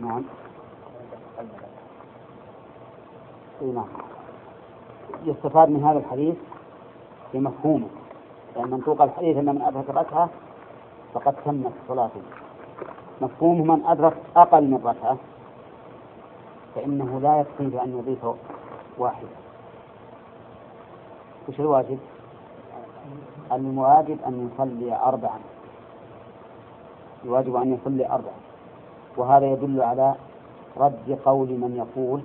نعم. اي نعم. يستفاد من هذا الحديث بمفهومه لأن منطوق الحديث أن من أدرك ركعة فقد تمت صلاته. مفهوم من أدرك أقل من ركعة فإنه لا يكفي بأن يضيف واحدة وش الواجب؟ الواجب أن يصلي أربعا الواجب أن يصلي أربعا وهذا يدل على رد قول من يقول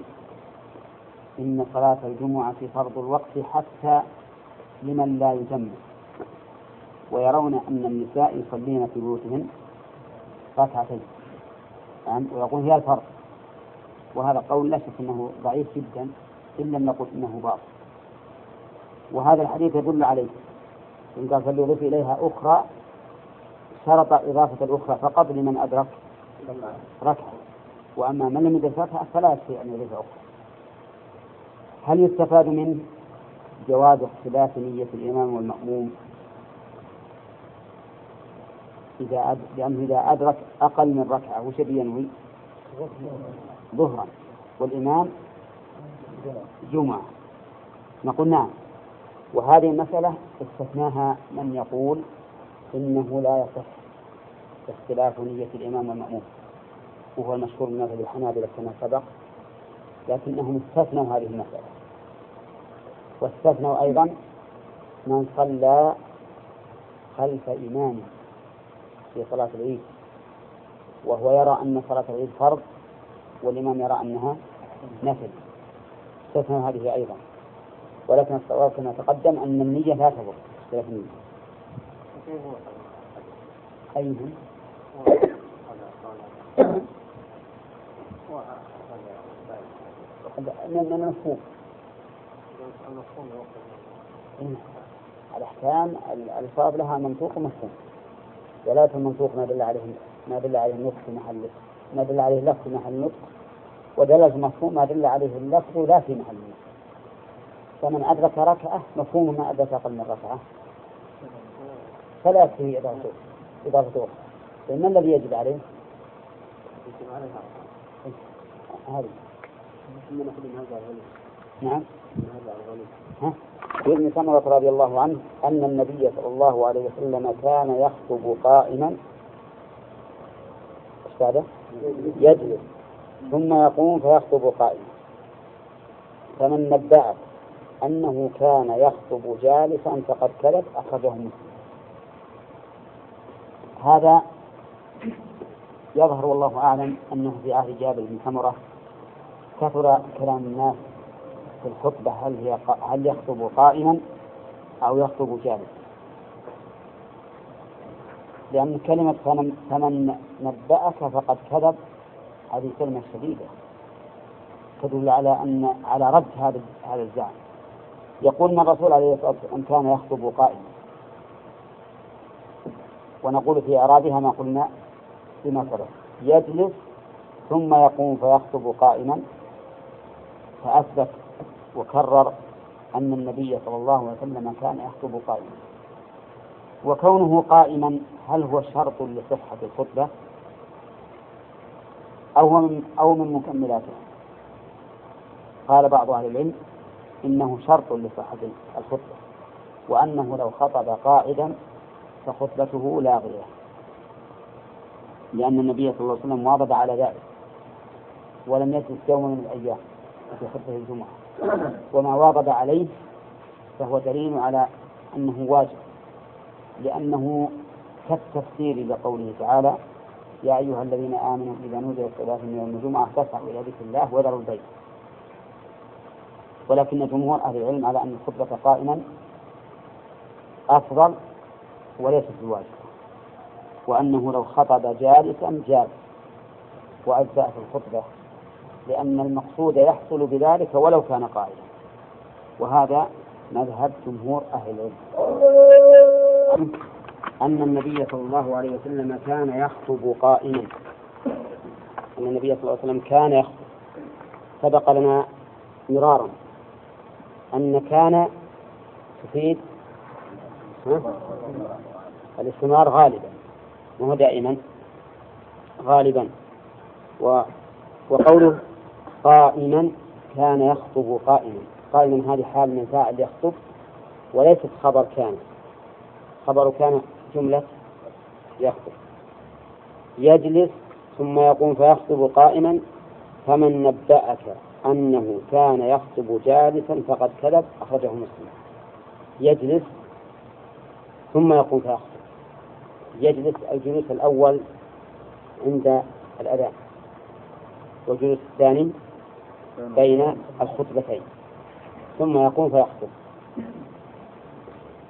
إن صلاة الجمعة فرض الوقت حتى لمن لا يجمع. ويرون أن النساء يصلين في بيوتهن ركعتين. يعني ويقول هي الفرض. وهذا قول لا شك أنه ضعيف جدا إن لم نقل إنه باطل. وهذا الحديث يدل عليه. إن قال فليضيف إليها أخرى شرط إضافة الأخرى فقط لمن أدرك ركعة وأما من لم يدرك ركعة فلا يكفي أن يضيف أخرى. هل يستفاد منه جواز اختلاف نية الإمام والمأموم؟ إذا أد... لأنه إذا أدرك أقل من ركعة وش ينوي؟ ظهرا. والإمام جمعة. نقول نعم. وهذه المسألة استثناها من يقول إنه لا يصح اختلاف نية الإمام والمأموم وهو المشهور من مذهب الحنابلة كما سبق لكنهم استثنوا هذه المسألة. واستثنوا أيضا من صلى خلف إمامه في صلاة العيد وهو يرى أن صلاة العيد فرض والإمام يرى أنها نفل. استثنوا هذه أيضا. ولكن الصواب كما تقدم أن النية لا تضر اختلاف النية. أيهم؟ من المفهوم الأحكام الألفاظ لها منطوق ومفهوم. ولا المنطوق ما دل عليه ما دل عليه النطق في محل ما دل عليه اللفظ في محل النطق ودل المفهوم ما دل عليه اللفظ لا في محل النطق فمن أدرك ركعة مفهوم ما أدرك أقل من ركعة. فلا يكفي إضافته أخرى. فإن الذي يجب عليه؟ نعم ها وابن سمرة رضي الله عنه أن النبي صلى الله عليه وسلم كان يخطب قائما بعده؟ يجلس ثم يقوم فيخطب قائما فمن نبأك أنه كان يخطب جالسا فقد كذب أخرجه مسلم هذا يظهر والله أعلم أنه في عهد جابر بن سمرة كثر كلام الناس في الخطبة هل هي هل يخطب قائما أو يخطب جالسا لأن كلمة فمن, نبأك فقد كذب هذه كلمة شديدة تدل على أن على رد هذا هذا الزعم. يقول أن الرسول عليه الصلاة والسلام كان يخطب قائما. ونقول في إعرابها ما قلنا فيما سبق يجلس ثم يقوم فيخطب قائما. فأثبت وكرر أن النبي صلى الله عليه وسلم كان يخطب قائما. وكونه قائما هل هو شرط لصحة الخطبة؟ أو من أو من مكملاتها قال بعض أهل العلم إنه شرط لصحة الخطبة وأنه لو خطب قاعدا فخطبته لاغية لأن النبي صلى الله عليه وسلم واظب على ذلك ولم يجلس يوما من الأيام في خطبة الجمعة. وما واظب عليه فهو دليل على أنه واجب لأنه كالتفسير لقوله تعالى يا أيها الذين آمنوا إذا نودي للصلاة من يوم الجمعة فاسعوا إلى ذكر الله وذروا البيت ولكن جمهور أهل العلم على أن الخطبة قائما أفضل وليست بواجب. وأنه لو خطب جالسا جاز في الخطبة لأن المقصود يحصل بذلك ولو كان قائلا. وهذا مذهب جمهور أهل العلم. أن النبي صلى الله عليه وسلم كان يخطب قائما. أن النبي صلى الله عليه وسلم كان يخطب. سبق لنا مرارا أن كان تفيد الاستمرار غالبا. وهو دائما غالبا. و وقوله قائما كان يخطب قائما. قائما هذه حال من فاعل يخطب وليست خبر كان. خبر كان جملة يخطب. يجلس ثم يقوم فيخطب قائما. فمن نبأك أنه كان يخطب جالسا فقد كذب أخرجه مسلم. يجلس ثم يقوم فيخطب. يجلس الجلوس الأول عند الأذان والجلوس الثاني بين الخطبتين ثم يقوم فيخطب.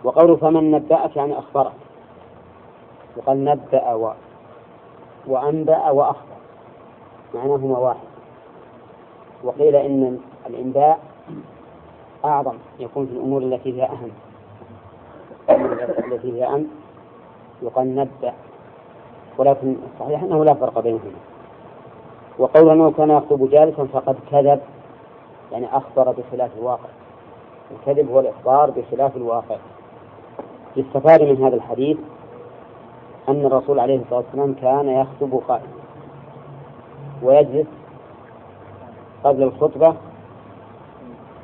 وقوله فمن نبأك يعني أخبرك. وقال نبأ و وأنبأ وأخبر معناهما واحد. وقيل إن الإنباء أعظم يكون في الأمور التي هي أهم. التي هي أهم. يقال نبأ ولكن الصحيح أنه لا فرق بينهما. وقول أنه كان يخطب جالسا فقد كذب يعني أخبر بخلاف الواقع. الكذب هو الإخبار بخلاف الواقع. يستفاد من هذا الحديث أن الرسول عليه الصلاة والسلام كان يخطب قائما ويجلس قبل الخطبة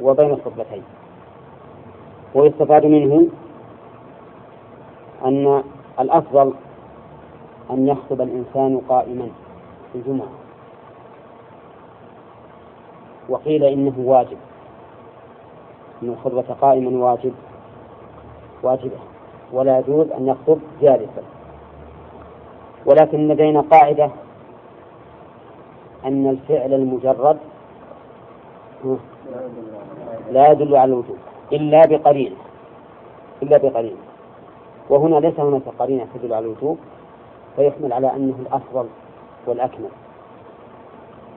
وبين الخطبتين. ويستفاد منه أن الأفضل أن يخطب الإنسان قائما في الجمعة. وقيل إنه واجب أن الخطبة قائما واجب واجبة ولا يجوز أن يخطب جالسا. ولكن لدينا قاعدة أن الفعل المجرد لا يدل على الوجوب إلا بقرينة إلا بقرينة وهنا ليس هناك قرينة تدل على الوجوب فيحمل على أنه الأفضل والأكمل.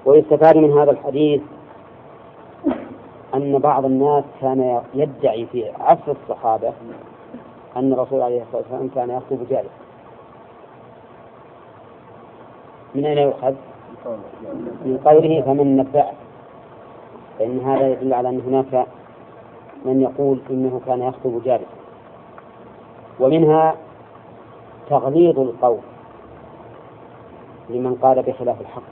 ويستفاد من هذا الحديث أن بعض الناس كان يدعي في عصر الصحابة أن الرسول عليه الصلاة والسلام كان يخطب جالسا من أين يؤخذ؟ من قوله فمن نبأ. فإن هذا يدل على أن هناك من يقول إنه كان يخطب جالسا ومنها تغليظ القول لمن قال بخلاف الحق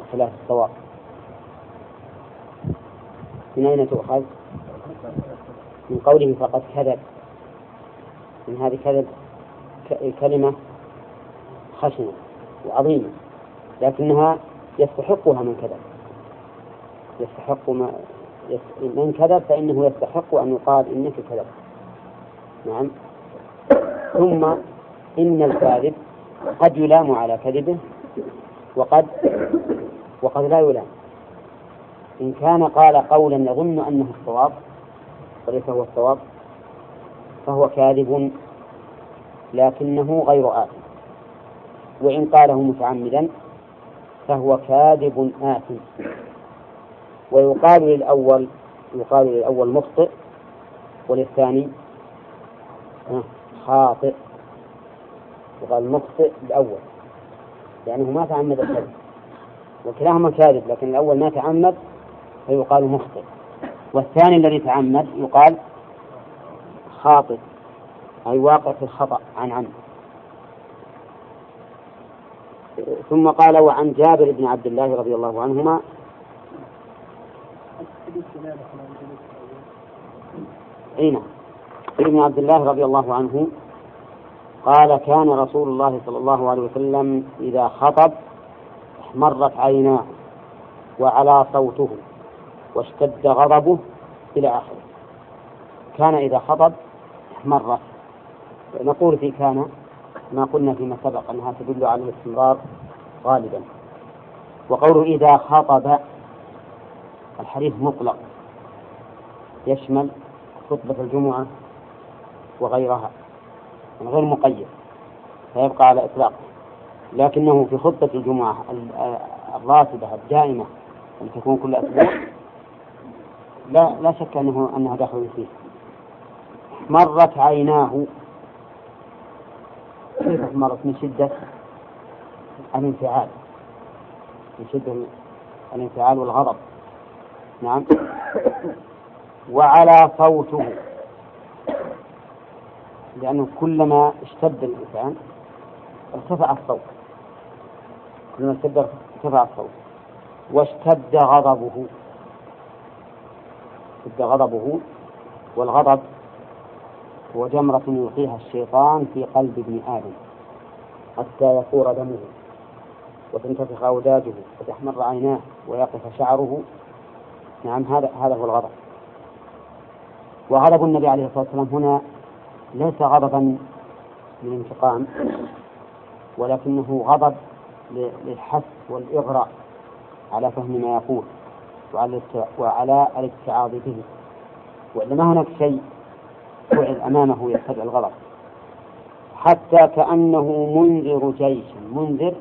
وخلاف الصواب. من أين تؤخذ؟ من قوله فقد كذب. من هذه كذب كلمة خشنة وعظيمة لكنها يستحقها من كذب. يستحق ما من كذب فإنه يستحق أن يقال إنك كذب نعم. ثم إن الكاذب قد يلام على كذبه وقد وقد لا يلام. إن كان قال قولا يظن أنه الصواب وليس هو الصواب فهو كاذب لكنه غير آثم. وإن قاله متعمدا فهو كاذب آثم. ويقال للأول يقال للأول مخطئ وللثاني خاطئ. يقال مخطئ الأول. لأنه ما تعمد الكذب وكلاهما كاذب لكن الأول ما تعمد فيقال مخطئ. والثاني الذي تعمد يقال خاطئ. أي واقع في الخطأ عن عمد. ثم قال وعن جابر بن عبد الله رضي الله عنهما اي نعم. ابن عبد الله رضي الله عنه قال كان رسول الله صلى الله عليه وسلم إذا خطب احمرت عيناه وعلى صوته واشتد غضبه إلى آخره. كان إذا خطب احمرت. نقول في كان ما قلنا فيما سبق أنها تدل على الاستمرار غالبا. وقوله إذا خطب الحديث مطلق. يشمل خطبة الجمعة وغيرها يعني غير مقيد فيبقى على إطلاق. لكنه في خطبة الجمعة الراتبة الدائمة التي تكون كل أسبوع لا لا شك أنه أنها داخل فيه. مرت عيناه. كيف مرت؟ من شدة الانفعال. من شدة الانفعال والغضب. نعم. وعلى صوته. لأنه كلما اشتد الإنسان ارتفع الصوت. كلما اشتد ارتفع الصوت. واشتد غضبه. اشتد غضبه والغضب هو جمرة يلقيها الشيطان في قلب ابن آدم حتى يفور دمه وتنتفخ أوداجه وتحمر عيناه ويقف شعره. نعم هذا هذا هو الغضب. وغضب النبي عليه الصلاة والسلام هنا ليس غضبا من انتقام ولكنه غضب للحث والإغراء على فهم ما يقول وعلى وعلى الاتعاظ به. وإلا ما هناك شيء فعل أمامه يستدعي الغضب. حتى كأنه منذر جيش منذر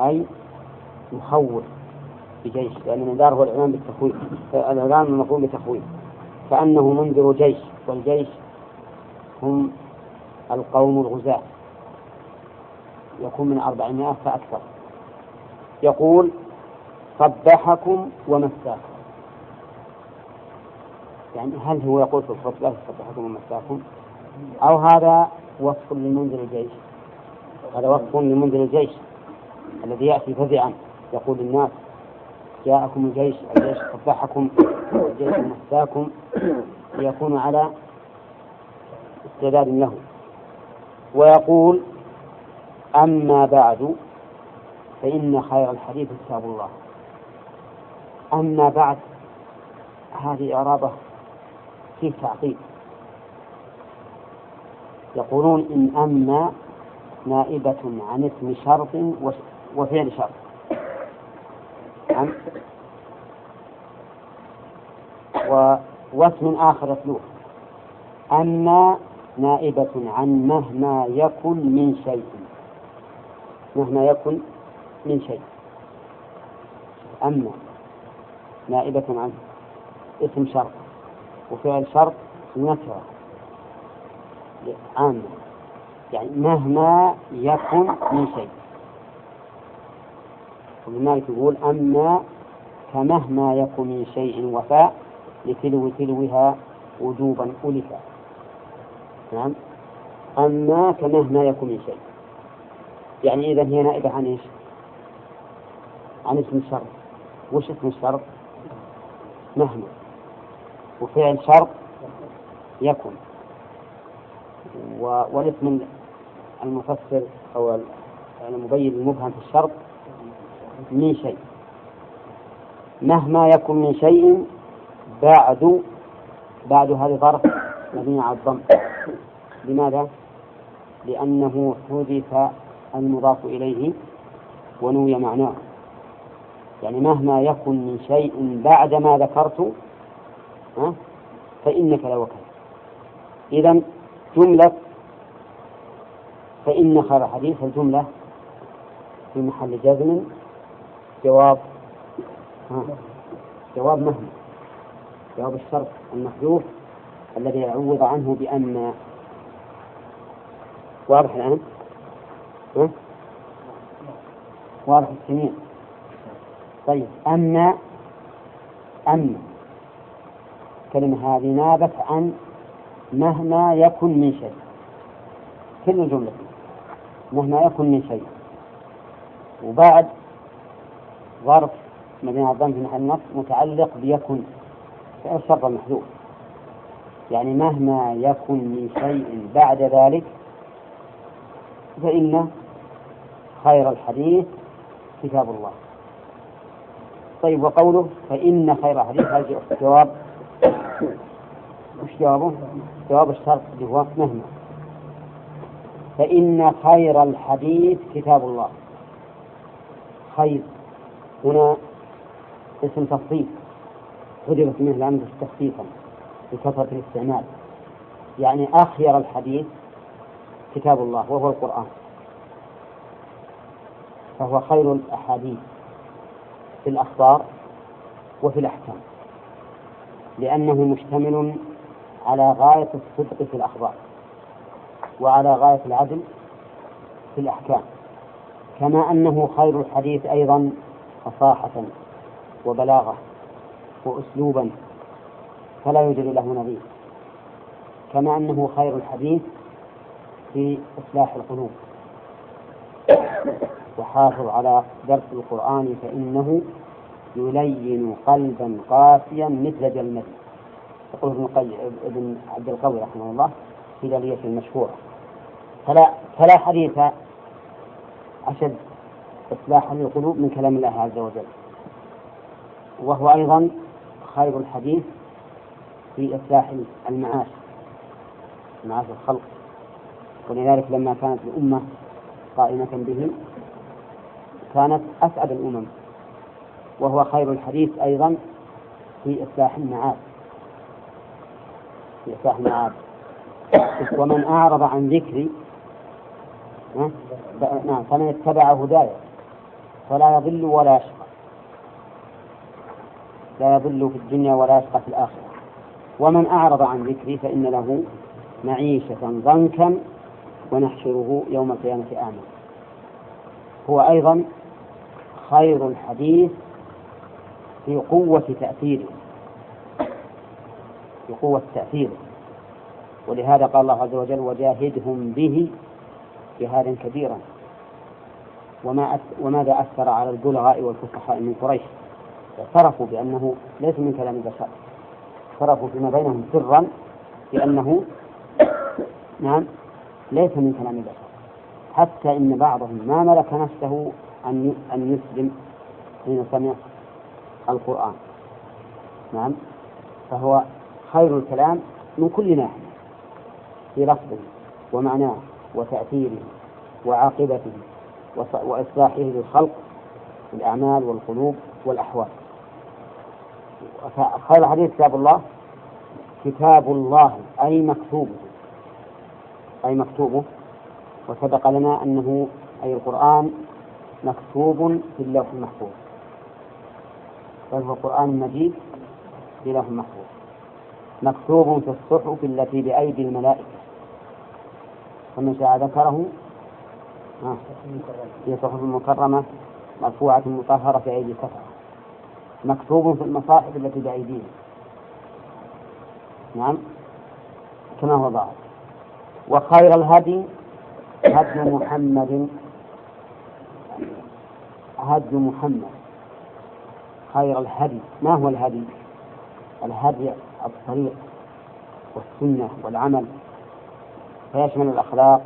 أي مخوف بجيش لأن الإنذار هو الإعلان بالتخويف الإعلان المفهوم بالتخويف. كأنه منذر جيش والجيش هم القوم الغزاة. يكون من أربعمائة فأكثر. يقول صبحكم ومساكم. يعني هل هو يقول في الخطبة صبحكم ومساكم أو هذا وصف لمنذر الجيش؟ هذا وصف لمنذر الجيش الذي يأتي فزعا. يقول للناس جاءكم الجيش الجيش صبحكم الجيش مساكم ليكونوا على استعداد له ويقول أما بعد فإن خير الحديث كتاب الله. أما بعد هذه إعرابة فيه تعقيد. يقولون إن أما نائبة عن اسم شرط وفعل شرط. واسم آخر يتلوه. أما نائبة عن مهما يكن من شيء. مهما يكن من شيء. أما نائبة عن اسم شرط وفعل شرط نكرة. عامة يعني مهما يكن من شيء. ولذلك يقول أما كمهما يكن من شيء وفاء لتلو تلوها وجوبا ألفا نعم. أما كمهما يكن من شيء. يعني إذا هي نائبة عن إيش؟ عن اسم الشرط. وش اسم الشرط؟ مهما. وفعل شرط يكن والاسم المفسر أو المبين المبهم في الشرط من شيء. مهما يكن من شيء بعد بعد هذه ظرف مبني على الضم. لماذا؟ لأنه حذف المضاف إليه ونوي معناه. يعني مهما يكن من شيء بعد ما ذكرت فإنك لوكل إذا جملة فإن خير حديث الجملة في محل جزم جواب جواب مهما جواب الشرط المحذوف الذي عوض عنه بأن واضح الآن؟ ها؟ واضح السميع طيب أما أما الكلمة هذه نابت عن مهما يكن من شيء. كل الجملة مهما يكن من شيء. وبعد ظرف على الضم في محل النص متعلق بيكن. فعل الشرط المحذوف؟ يعني مهما يكن من شيء بعد ذلك فإن خير الحديث كتاب الله. طيب وقوله فإن خير الحديث هذا جواب؟ وش جوابه؟ جواب الشرط اللي هو مهما. فإن خير الحديث كتاب الله. خير. هنا اسم تخصيص حذفت منه الأمر تخصيصا. لكثرة الاستعمال. يعني أخير الحديث كتاب الله وهو القرآن. فهو خير الأحاديث في الأخبار وفي الأحكام لأنه مشتمل على غاية الصدق في الأخبار وعلى غاية العدل في الأحكام كما أنه خير الحديث أيضا فصاحة وبلاغة وأسلوبا فلا يوجد له نظير كما أنه خير الحديث في إصلاح القلوب. وحافظ على درس القرآن فإنه يلين قلبا قاسيا مثل جلمته يقول ابن, ابن عبد القوي رحمه الله في دلية المشهورة فلا فلا حديث أشد إصلاحا للقلوب من كلام الله عز وجل. وهو أيضا خير الحديث في إصلاح المعاش معاش الخلق. ولذلك لما كانت الأمة قائمة به كانت أسعد الأمم وهو خير الحديث أيضا في إصلاح المعاد. في إصلاح المعاد. ومن أعرض عن ذكري نعم فمن اتبع هداي فلا يضل ولا يشقى. لا يضل في الدنيا ولا يشقى في الآخرة. ومن أعرض عن ذكري فإن له معيشة ضنكا ونحشره يوم القيامة أعمى هو أيضا خير الحديث في قوة تأثيره. في قوة تأثيره. ولهذا قال الله عز وجل وجاهدهم به جهادا كبيرا. وما وماذا أثر على البلغاء والفصحاء من قريش؟ اعترفوا بأنه ليس من كلام البشر. اعترفوا فيما بينهم سرا بأنه نعم ليس من كلام البشر. حتى إن بعضهم ما ملك نفسه أن أن يسلم حين سمع القرآن. نعم. فهو خير الكلام من كل ناحية في لفظه ومعناه وتأثيره وعاقبته وإصلاحه للخلق الأعمال والقلوب والأحوال. خير الحديث كتاب الله كتاب الله أي مكتوبه. أي مكتوبه وسبق لنا أنه أي القرآن مكتوب في اللوح المحفوظ. بل هو قرآن مجيد في لوح محفوظ. مكتوب في الصحف التي بأيدي الملائكة. فمن شاء ذكره في صحف مكرمة مرفوعة مطهرة في أيدي الكفرة. مكتوب في المصاحف التي بأيديهم. نعم كما هو ظاهر. وخير الهدي هدي محمد. هدي محمد. خير الهدي. ما هو الهدي؟ الهدي الطريق والسنة والعمل فيشمل الأخلاق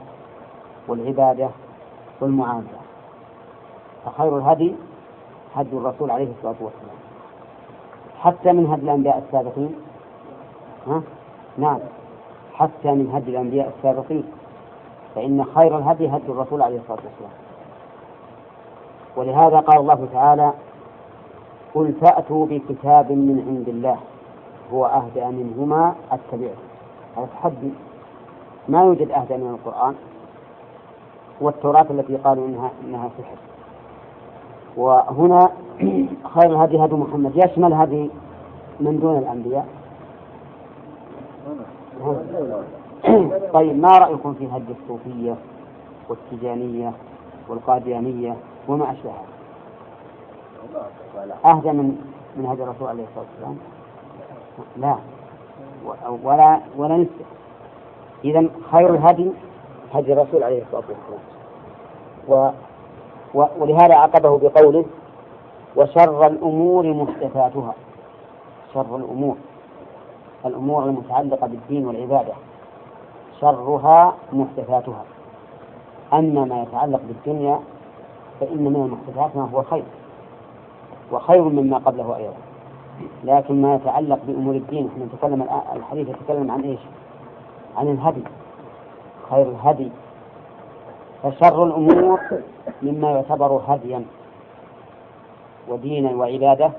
والعبادة والمعاملة فخير الهدي هدي الرسول عليه الصلاة والسلام. حتى من هدي الأنبياء السابقين؟ ها؟ نعم. حتى من هدي الأنبياء السابقين فإن خير الهدي هدي الرسول عليه الصلاة والسلام. ولهذا قال الله تعالى قل فأتوا بكتاب من عند الله هو أهدى منهما أتبعه هذا تحدي. ما يوجد أهدى من القرآن والتوراة التي قالوا إنها إنها سحر وهنا خير الهدي هدي محمد. يشمل هدي من دون الأنبياء. طيب ما رأيكم في هدي الصوفية والتجانية والقاديانية وما أشبهها؟ أهدى من من هدي الرسول عليه الصلاة والسلام؟ لا. ولا ولا نسبة. إذا خير الهدي هدي الرسول عليه الصلاة والسلام. و ولهذا عقبه بقوله وشر الأمور محدثاتها. شر الأمور. الأمور المتعلقة بالدين والعبادة شرها محدثاتها. أما ما يتعلق بالدنيا فإن من المحدثات ما هو خير وخير مما قبله أيضا. لكن ما يتعلق بأمور الدين إحنا نتكلم الحديث يتكلم عن إيش؟ عن الهدي خير الهدي. فشر الأمور مما يعتبر هديا. ودينا وعبادة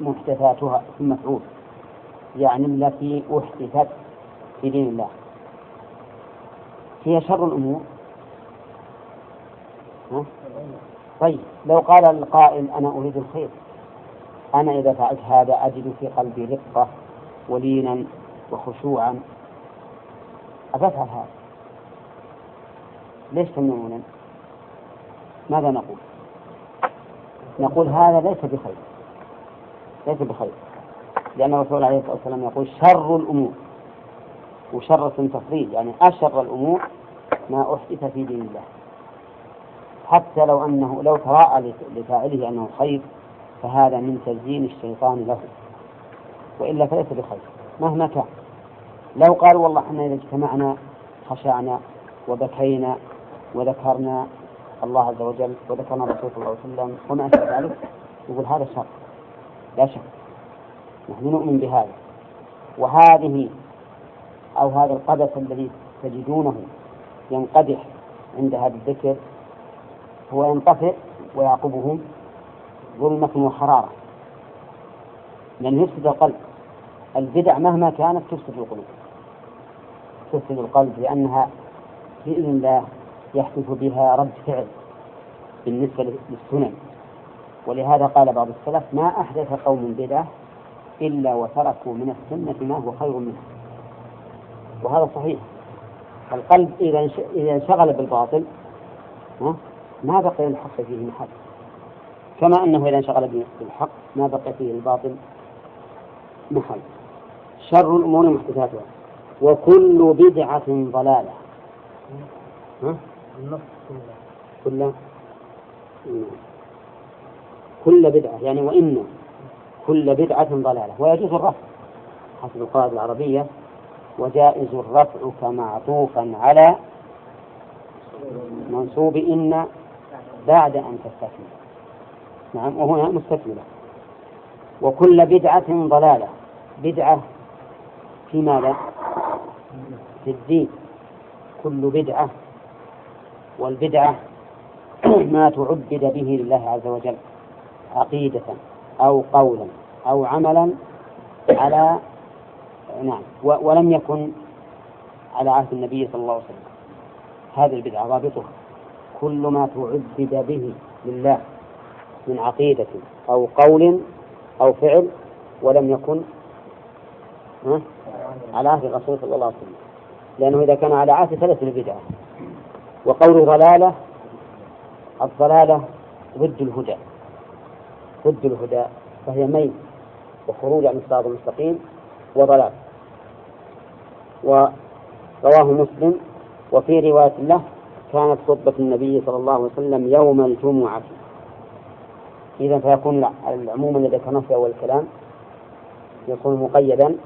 محدثاتها ثم مفعول يعني التي أحدثت في دين الله. هي شر الأمور. ها؟ طيب لو قال القائل أنا أريد الخير أنا إذا فعلت هذا أجد في قلبي رقة ولينا وخشوعا. أفعل هذا؟ ليش تمنعون ماذا نقول؟ نقول هذا ليس بخير. ليس بخير. لأن الرسول عليه الصلاة والسلام يقول شر الأمور وشر تفضيل يعني أشر الأمور ما أحدث في دين الله. حتى لو أنه لو تراءى لفاعله أنه خير فهذا من تزيين الشيطان له. وإلا فليس بخير مهما كان. لو قالوا والله إحنا إذا اجتمعنا خشعنا وبكينا وذكرنا الله عز وجل وذكرنا الرسول صلى الله عليه وسلم وما أشبه ذلك يقول هذا شر لا شك. نحن نؤمن بهذا. وهذه أو هذا القدس الذي تجدونه ينقدح عند هذا الذكر هو ينطفئ ويعقبه ظلمة وحرارة. لأنه يفسد القلب. البدع مهما كانت تفسد القلوب. تفسد القلب لأنها بإذن الله يحدث بها رد فعل بالنسبة للسنن. ولهذا قال بعض السلف ما أحدث قوم بدعة إلا وتركوا من السنة ما هو خير منها وهذا صحيح. القلب إذا إذا انشغل بالباطل ما بقي للحق فيه محل كما أنه إذا انشغل بالحق ما بقي فيه الباطل محل شر الأمور محدثاتها. وكل بدعة ضلالة. ها؟ كل كل بدعة. يعني وإن كل بدعة ضلالة ويجوز الرفع. حسب القواعد العربية وجائز الرفع كمعطوفا على منصوب إن بعد أن تستكمل نعم وهنا مستكملة وكل بدعة ضلالة. بدعة في ماذا؟ في الدين. كل بدعة والبدعة ما تعبد به لله عز وجل عقيدة. أو قولا أو عملا على نعم ولم يكن على عهد النبي صلى الله عليه وسلم. هذه البدعة ضابطها. كل ما تعبد به لله من عقيدة أو قول أو فعل ولم يكن على عهد الرسول صلى الله عليه وسلم. لأنه إذا كان على عهد فليس البدعة. وقول ضلالة الضلالة ضد الهدى. ضد الهدى فهي ميل وخروج عن الصراط المستقيم وضلال. ورواه مسلم وفي رواية له كانت خطبة النبي صلى الله عليه وسلم يوم الجمعة. إذا فيكون العموم الذي ذكرناه في أول الكلام يكون مقيدا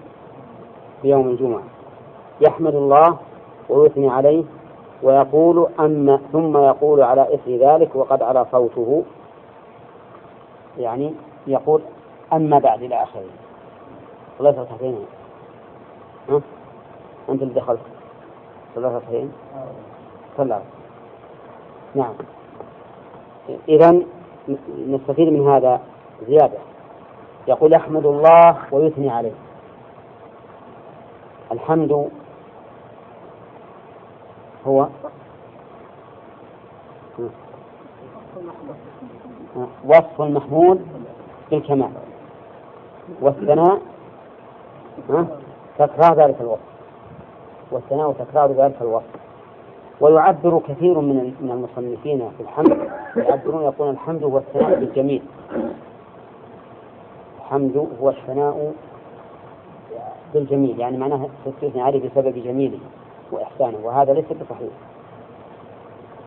بيوم الجمعة. يحمد الله ويثني عليه ويقول أما ثم يقول على إثر ذلك وقد على صوته. يعني يقول أما بعد إلى آخره. الله ركعتين ها؟ أنت اللي دخلت. صلاة ركعتين صلى نعم. إذا نستفيد من هذا زيادة. يقول يحمد الله ويثني عليه. الحمد هو. وصف المحمود بالكمال والثناء تكرار ذلك الوصف. والثناء تكرار ذلك الوصف. ويعبر كثير من من المصنفين في الحمد يعبرون يقولون الحمد هو الثناء بالجميل الحمد هو الثناء بالجميل يعني معناه تثني عليه بسبب جميله وإحسانه وهذا ليس بصحيح.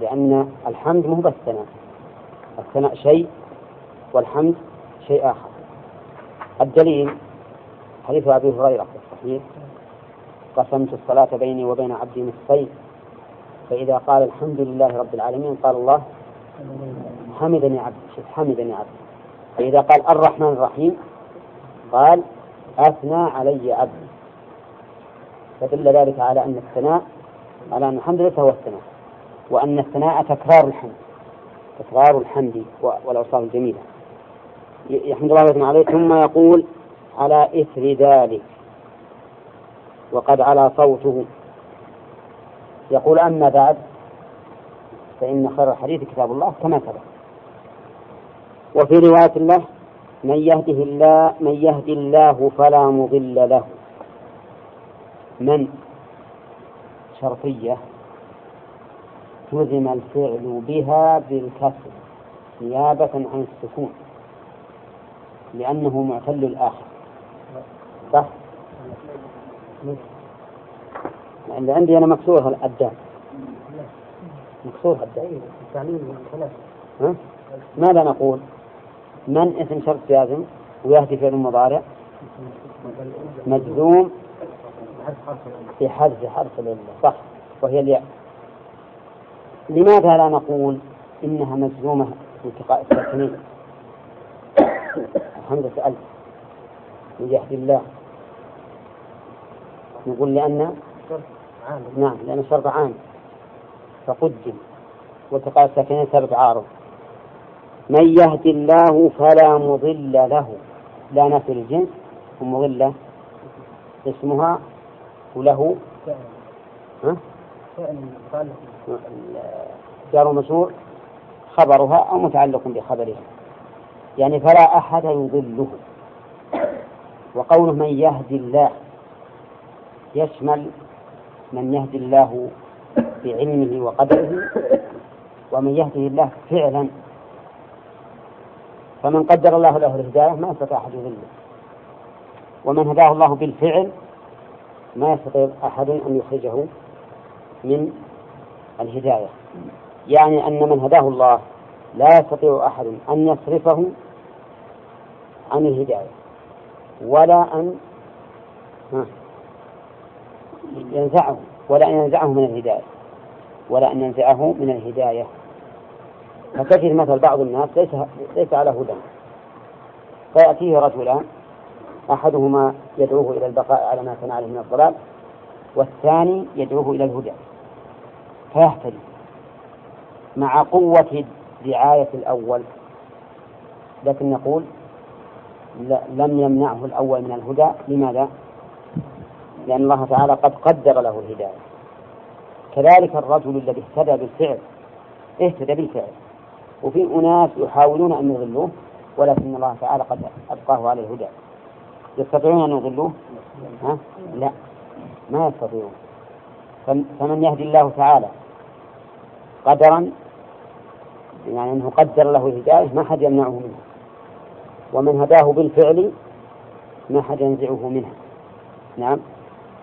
لأن الحمد مو بس الثناء الثناء شيء والحمد شيء آخر. الدليل حديث أبي هريرة في الصحيح قسمت الصلاة بيني وبين عبدي نصفين فإذا قال الحمد لله رب العالمين قال الله حمدني شوف حمدني عبدي فإذا قال الرحمن الرحيم قال أثنى علي عبدي فدل ذلك على أن الثناء على أن الحمد ليس هو الثناء وأن الثناء تكرار الحمد. تكرار الحمد والأوصاف الجميلة. يحمد الله ويثنى عليه. ثم يقول على إثر ذلك وقد على صوته. يقول أما بعد فإن خير الحديث كتاب الله كما سبق. وفي رواية له من يهده الله من يهد الله فلا مضل له. من؟ شرطية. جزم الفعل بها بالكسر نيابة عن السكون لأنه معتل الآخر. صح؟ اللي عندي أنا مكسورها الدال مكسور الدال ماذا نقول؟ من اسم شرط جازم ويهدي فعل مضارع؟ مجزوم في حذف حرف العلة صح. وهي الياء. لماذا لا نقول إنها مجزومة بانتقاء الساكنين الحمد سألت يهدي الله. نقول لأن نعم لأن الشرط عام. فقدم. والتقاء الساكنين سبب عارض. من يهد الله فلا مضل له. لا نفي الجنس ومضلة اسمها وله. ها؟ جار مشهور خبرها أو متعلق بخبرها. يعني فلا أحد يضله. وقوله من يهدي الله يشمل من يهدي الله بعلمه وقدره ومن يهده الله فعلا. فمن قدر الله له الهداية ما يستطيع أحد يضله. ومن هداه الله بالفعل ما يستطيع أحد أن يخرجه من الهداية. يعني أن من هداه الله لا يستطيع أحد أن يصرفه عن الهداية ولا أن ينزعه ولا أن ينزعه من الهداية ولا أن ينزعه من الهداية. فتجد مثل بعض الناس ليس ليس على هدى. فيأتيه رجلان أحدهما يدعوه إلى البقاء على ما كان عليه من الضلال والثاني يدعوه إلى الهدى. فيهتدي مع قوة رعاية الأول. لكن نقول لم يمنعه الأول من الهدى. لماذا؟ لأن الله تعالى قد قدر له الهداية. كذلك الرجل الذي اهتدى بالفعل اهتدى بالفعل. وفي أناس يحاولون أن يضلوه ولكن الله تعالى قد أبقاه على الهدى. يستطيعون أن يضلوه؟ ها؟ لا. ما يستطيعون. فمن يهدي الله تعالى قدرا يعني أنه قدر له الهداية ما حد يمنعه منها. ومن هداه بالفعل ما حد ينزعه منها. نعم.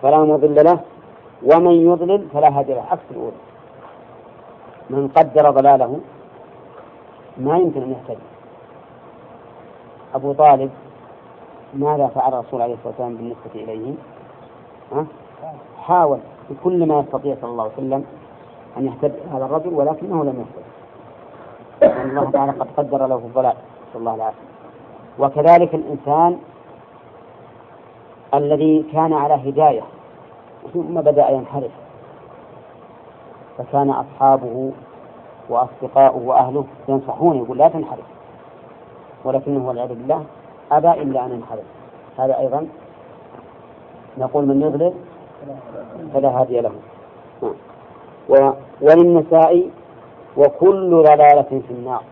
فلا مضل له ومن يضلل فلا هادي له. عكس الأولى. من قدر ضلاله ما يمكن أن يهتدي. أبو طالب ماذا فعل الرسول عليه الصلاة والسلام بالنسبة إليه؟ ها؟ حاول بكل ما يستطيع صلى الله عليه وسلم أن يهتدي هذا الرجل ولكنه لم يهتدي لأن الله تعالى قد قدر له الضلال نسأل الله العافية وكذلك الإنسان الذي كان على هداية ثم بدأ ينحرف. فكان أصحابه وأصدقاؤه وأهله ينصحونه يقول لا تنحرف. ولكنه والعياذ بالله أبى إلا أن ينحرف. هذا أيضا نقول من يضلل فلا هادي له. نعم. وللنساء وكل ضلالة في النار.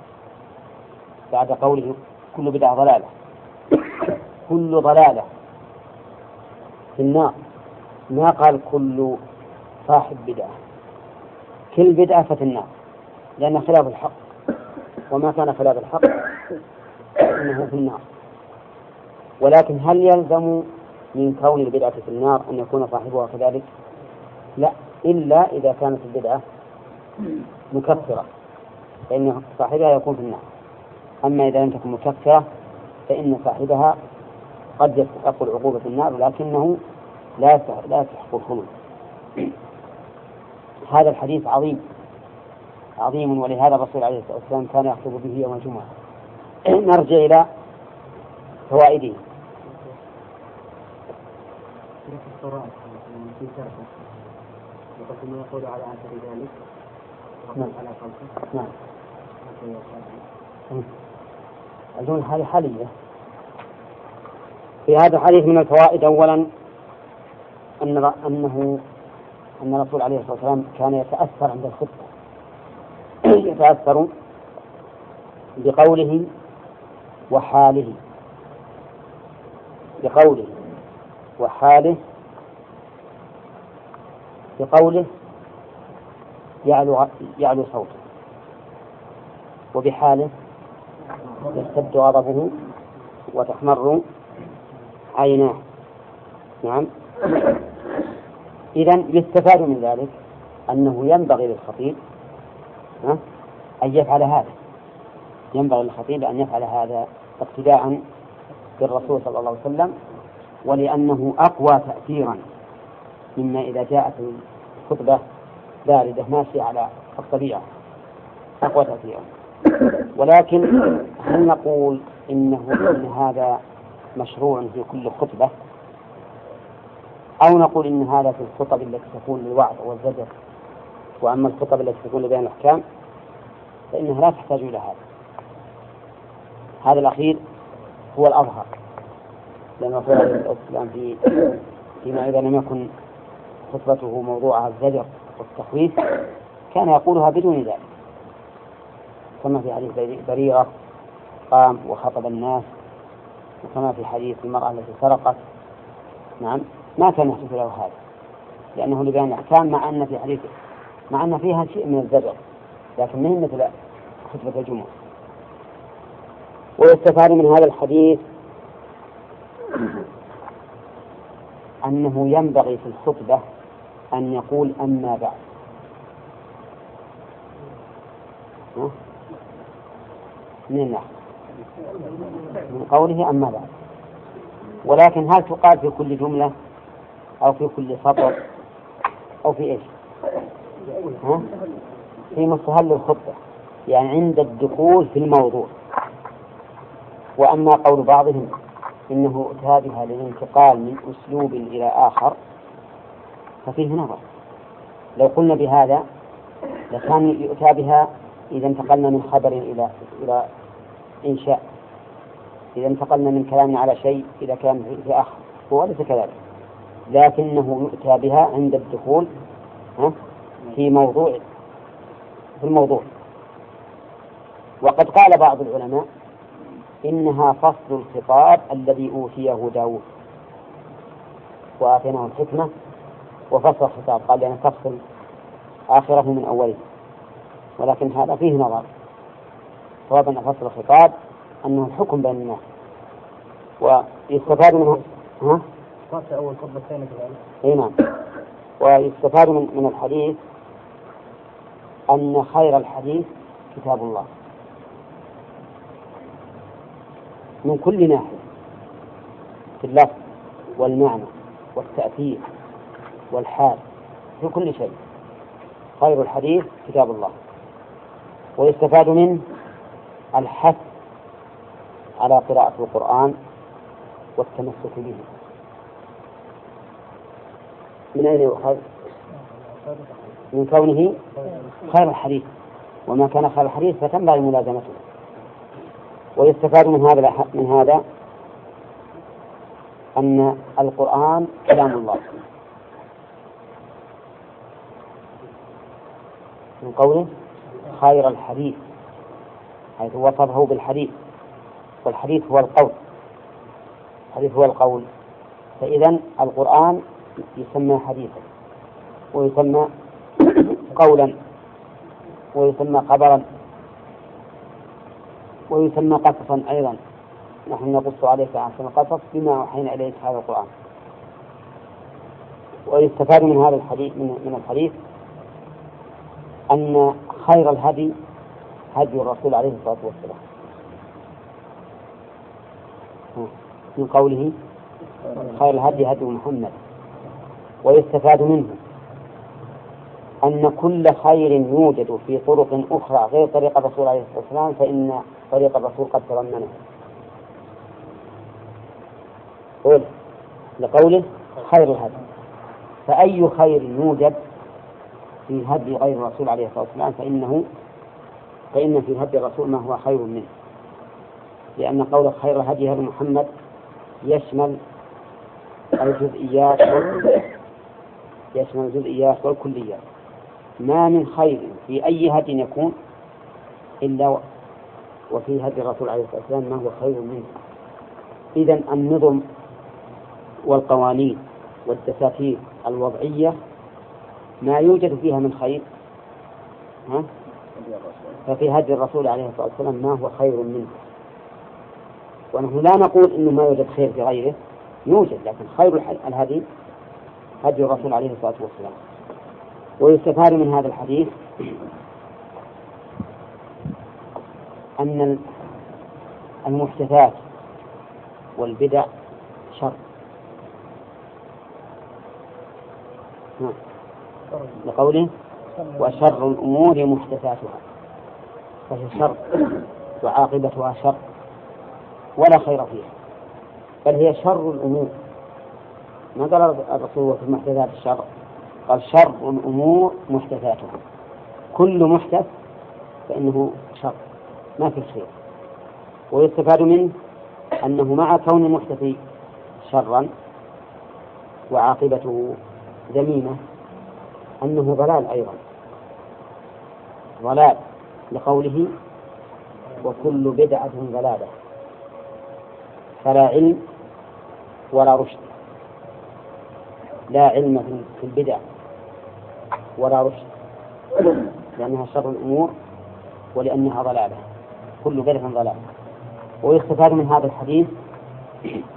بعد قوله كل بدعة ضلالة. كل ضلالة في النار. ما قال كل صاحب بدعة. كل بدعة ففي النار. لأن خلاف الحق. وما كان خلاف الحق فإنه في النار. ولكن هل يلزم من كون البدعة في النار أن يكون صاحبها كذلك؟ لا. إلا إذا كانت البدعة مكفرة فإن صاحبها يكون في النار. أما إذا لم تكن مكفرة فإن صاحبها قد يستحق العقوبة في النار لكنه لا لا يستحق الخلود هذا الحديث عظيم عظيم ولهذا الرسول عليه الصلاة والسلام كان يخطب به يوم الجمعة. نرجع إلى فوائده. يقول على أثر ذلك. نعم. على نعم. أظن هذه حالية. في هذا الحديث من الفوائد أولا أن أنه أن الرسول عليه الصلاة والسلام كان يتأثر عند الخطبة. يتأثر بقوله وحاله. بقوله وحاله بقوله يعلو يعلو صوته وبحاله يشتد غضبه وتحمر عيناه. نعم. إذا يستفاد من ذلك أنه ينبغي للخطيب أن يفعل هذا. ينبغي للخطيب أن يفعل هذا اقتداء بالرسول صلى الله عليه وسلم ولأنه أقوى تأثيرا مما إذا جاءت الخطبة باردة ماشية على الطبيعة أقوى تأثيرا ولكن هل نقول إنه إن هذا مشروع في كل خطبة؟ أو نقول إن هذا في الخطب التي تكون للوعظ والزجر؟ وأما الخطب التي تكون لبيان الأحكام فإنها لا تحتاج إلى هذا. هذا الأخير هو الأظهر. لأن الرسول عليه الصلاة والسلام في فيما إذا لم يكن خطبته موضوعها الزجر والتخويف كان يقولها بدون ذلك. كما في حديث بريرة قام وخطب الناس وكما في حديث المرأة التي سرقت. نعم ما كان يحدث له هذا لأنه لبيان الأحكام مع أن في حديث مع أن فيها شيء من الزجر لكن ما هي مثل خطبة الجمعة. ويستفاد من هذا الحديث أنه ينبغي في الخطبة أن يقول أما بعد. من النحو من قوله أما بعد. ولكن هل تقال في كل جملة؟ أو في كل سطر؟ أو في إيش؟ ها؟ في مستهل الخطبة. يعني عند الدخول في الموضوع. وأما قول بعضهم إنه أتى بها للانتقال من أسلوب إلى آخر. ففيه نظر. لو قلنا بهذا لكان يؤتى بها إذا انتقلنا من خبر إلى إلى إنشاء. إذا انتقلنا من كلام على شيء إلى كلام في آخر. هو ليس كذلك. لكنه يؤتى بها عند الدخول في موضوع في الموضوع. وقد قال بعض العلماء إنها فصل الخطاب الذي أوتيه داود وآتيناه الحكمة وفصل الخطاب. قال لأن تفصل آخره من أوله. ولكن هذا فيه نظر. صواب أن فصل الخطاب أنه الحكم بين الناس. ويستفاد منه ها؟ أول أي نعم. ويستفاد من من الحديث أن خير الحديث كتاب الله. من كل ناحية. في اللفظ والمعنى والتأثير. والحال في كل شيء. خير الحديث كتاب الله. ويستفاد منه الحث على قراءة القرآن والتمسك به. من أين يؤخذ؟ من كونه خير الحديث. وما كان خير الحديث فتنبغي ملازمته. ويستفاد من هذا من هذا أن القرآن كلام الله. من قوله خير الحديث حيث وصفه بالحديث والحديث هو القول الحديث هو القول. فإذا القرآن يسمى حديثا ويسمى قولا ويسمى خبرا ويسمى قصصا أيضا. نحن نقص عليك أحسن القصص بما أوحينا إليك هذا القرآن. ويستفاد من هذا الحديث من, من الحديث أن خير الهدي هدي الرسول عليه الصلاة والسلام. من قوله خير الهدي هدي محمد ويستفاد منه أن كل خير يوجد في طرق أخرى غير طريق الرسول عليه الصلاة والسلام فإن طريق الرسول قد تضمنه. قول لقوله خير الهدي. فأي خير يوجد في هدي غير الرسول عليه الصلاة والسلام فإنه فإن في هدي الرسول ما هو خير منه. لأن قول خير هدي هدي محمد يشمل الجزئيات يشمل الجزئيات والكليات. ما من خير في أي هدي يكون إلا وفي هدي الرسول عليه الصلاة والسلام ما هو خير منه. إذا النظم والقوانين والدساتير الوضعية ما يوجد فيها من خير. ها؟ ففي هدي الرسول عليه الصلاة والسلام ما هو خير منه. ونحن لا نقول إنه ما يوجد خير في غيره. يوجد لكن خير الهدي هدي الرسول عليه الصلاة والسلام. ويستفاد من هذا الحديث أن المحدثات والبدع شر. نعم. لقوله وشر الأمور محدثاتها. فهي شر وعاقبتها شر ولا خير فيها. بل هي شر الأمور. ما قال الرسول في المحدثات الشر؟ قال شر الأمور محدثاتها. كل محدث فإنه شر. ما في خير. ويستفاد منه أنه مع كون المحدث شرا وعاقبته ذميمة أنه ضلال أيضا. ضلال لقوله وكل بدعة ضلالة. فلا علم ولا رشد. لا علم في البدع ولا رشد. لأنها شر الأمور ولأنها ضلالة. كل بدعة ضلالة. ويستفاد من هذا الحديث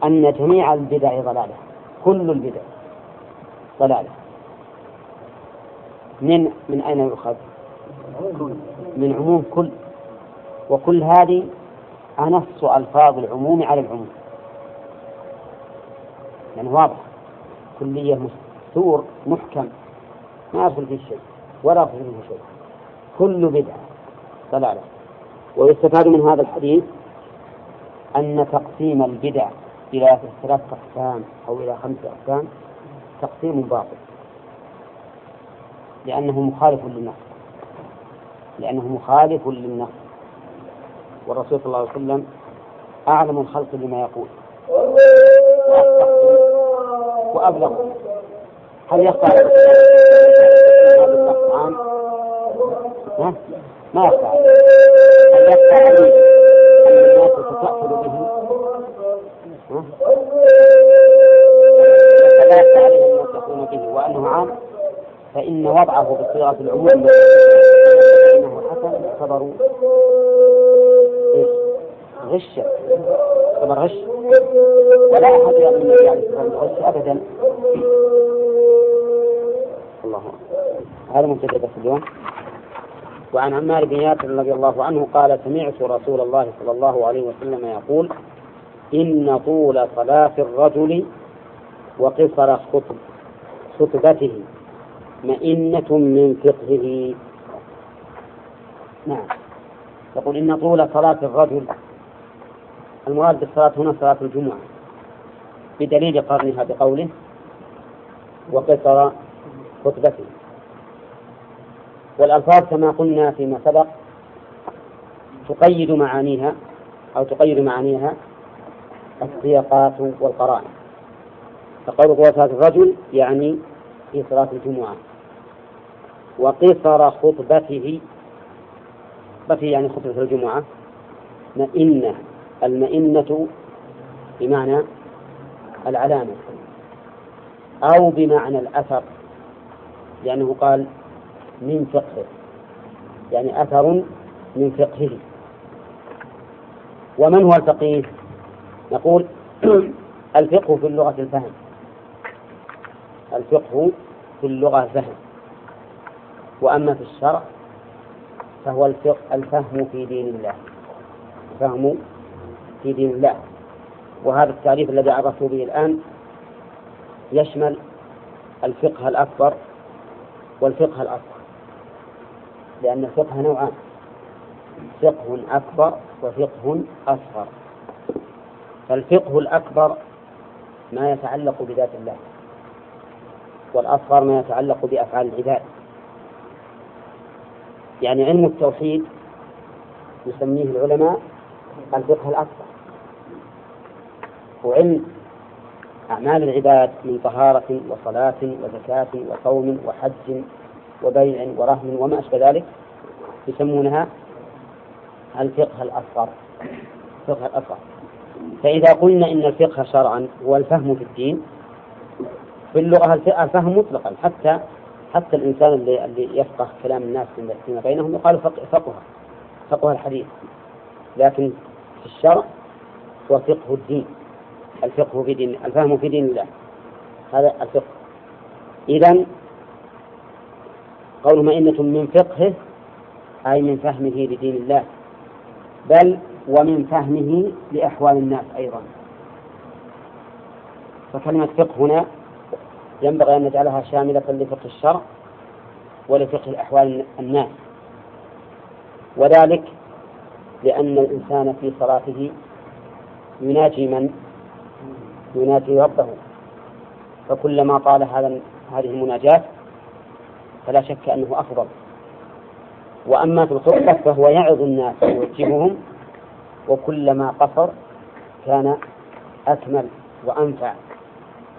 أن جميع البدع ضلالة. كل البدع ضلالة. من من أين يؤخذ؟ من عموم كل وكل هذه أنص ألفاظ العموم على العموم. يعني واضح. كلية مستور محكم. ما يدخل فيه شيء. ولا يخرج منه شيء. كل بدعة. ضلالة. ويستفاد من هذا الحديث أن تقسيم البدع إلى ثلاثة أقسام أو إلى خمسة أقسام تقسيم باطل. لأنه مخالف للنص. لأنه مخالف للنص. والرسول صلى الله عليه وسلم أعلم الخلق بما يقول. وأبلغ. هل يخفى عام؟ ما يخفى هل يخفى عليه الناس تتأخذ به؟ فلا يخفى عليه أن يتأخذون به وأنه عام؟ فإن وضعه بصيغة العموم فإنه حسن يعتبر غشا يعتبر غش. ولا أحد من النبي عليه الصلاة والسلام غش أبدا. الله هذا منتدى بس اليوم. وعن عمار بن ياسر رضي الله عنه قال سمعت رسول الله صلى الله عليه وسلم يقول إن طول صلاة الرجل وقصر خطب خطبته. مئنة من فقهه. نعم. يقول إن طول صلاة الرجل المراد بالصلاة هنا صلاة الجمعة بدليل قرنها بقوله وقصر خطبته. والألفاظ كما قلنا فيما سبق تقيد معانيها أو تقيد معانيها السياقات والقرائن. فقول صلاة الرجل يعني في صلاة الجمعة. وقصر خطبته. خطبته يعني خطبة الجمعة. مئنة. المئنة بمعنى العلامة. أو بمعنى الأثر. لأنه قال من فقهه. يعني أثر من فقهه. ومن هو الفقيه؟ نقول الفقه في اللغة الفهم. الفقه في اللغة فهم وأما في الشرع فهو الفقه الفهم في دين الله. الفهم في دين الله. وهذا التعريف الذي عرفته به الآن يشمل الفقه الأكبر والفقه الأصغر. لأن الفقه نوعان. فقه أكبر وفقه أصغر. فالفقه الأكبر ما يتعلق بذات الله والأصغر ما يتعلق بأفعال العباد. يعني علم التوحيد يسميه العلماء الفقه الأكبر. وعلم أعمال العباد من طهارة وصلاة وزكاة وصوم وحج وبيع ورهن وما أشبه ذلك يسمونها الفقه الأصغر. الفقه الأصغر. فإذا قلنا إن الفقه شرعا هو الفهم في الدين في اللغة الفهم مطلقا حتى حتى الإنسان اللي, اللي يفقه كلام الناس فيما بينهم يقال فقه فقه. الحديث. لكن في الشرع هو فقه الدين. الفقه في دين الفهم في دين الله. هذا الفقه. إذا قول مئنة من فقهه أي من فهمه لدين الله. بل ومن فهمه لأحوال الناس أيضا. فكلمة فقه هنا ينبغي أن نجعلها شاملة لفقه الشرع ولفقه الأحوال الناس. وذلك لأن الإنسان في صلاته يناجي من؟ يناجي ربه. فكلما طال هذا هذه المناجاة فلا شك أنه أفضل. وأما في الخطبة فهو يعظ الناس ويوجههم وكلما قصر كان أكمل وأنفع.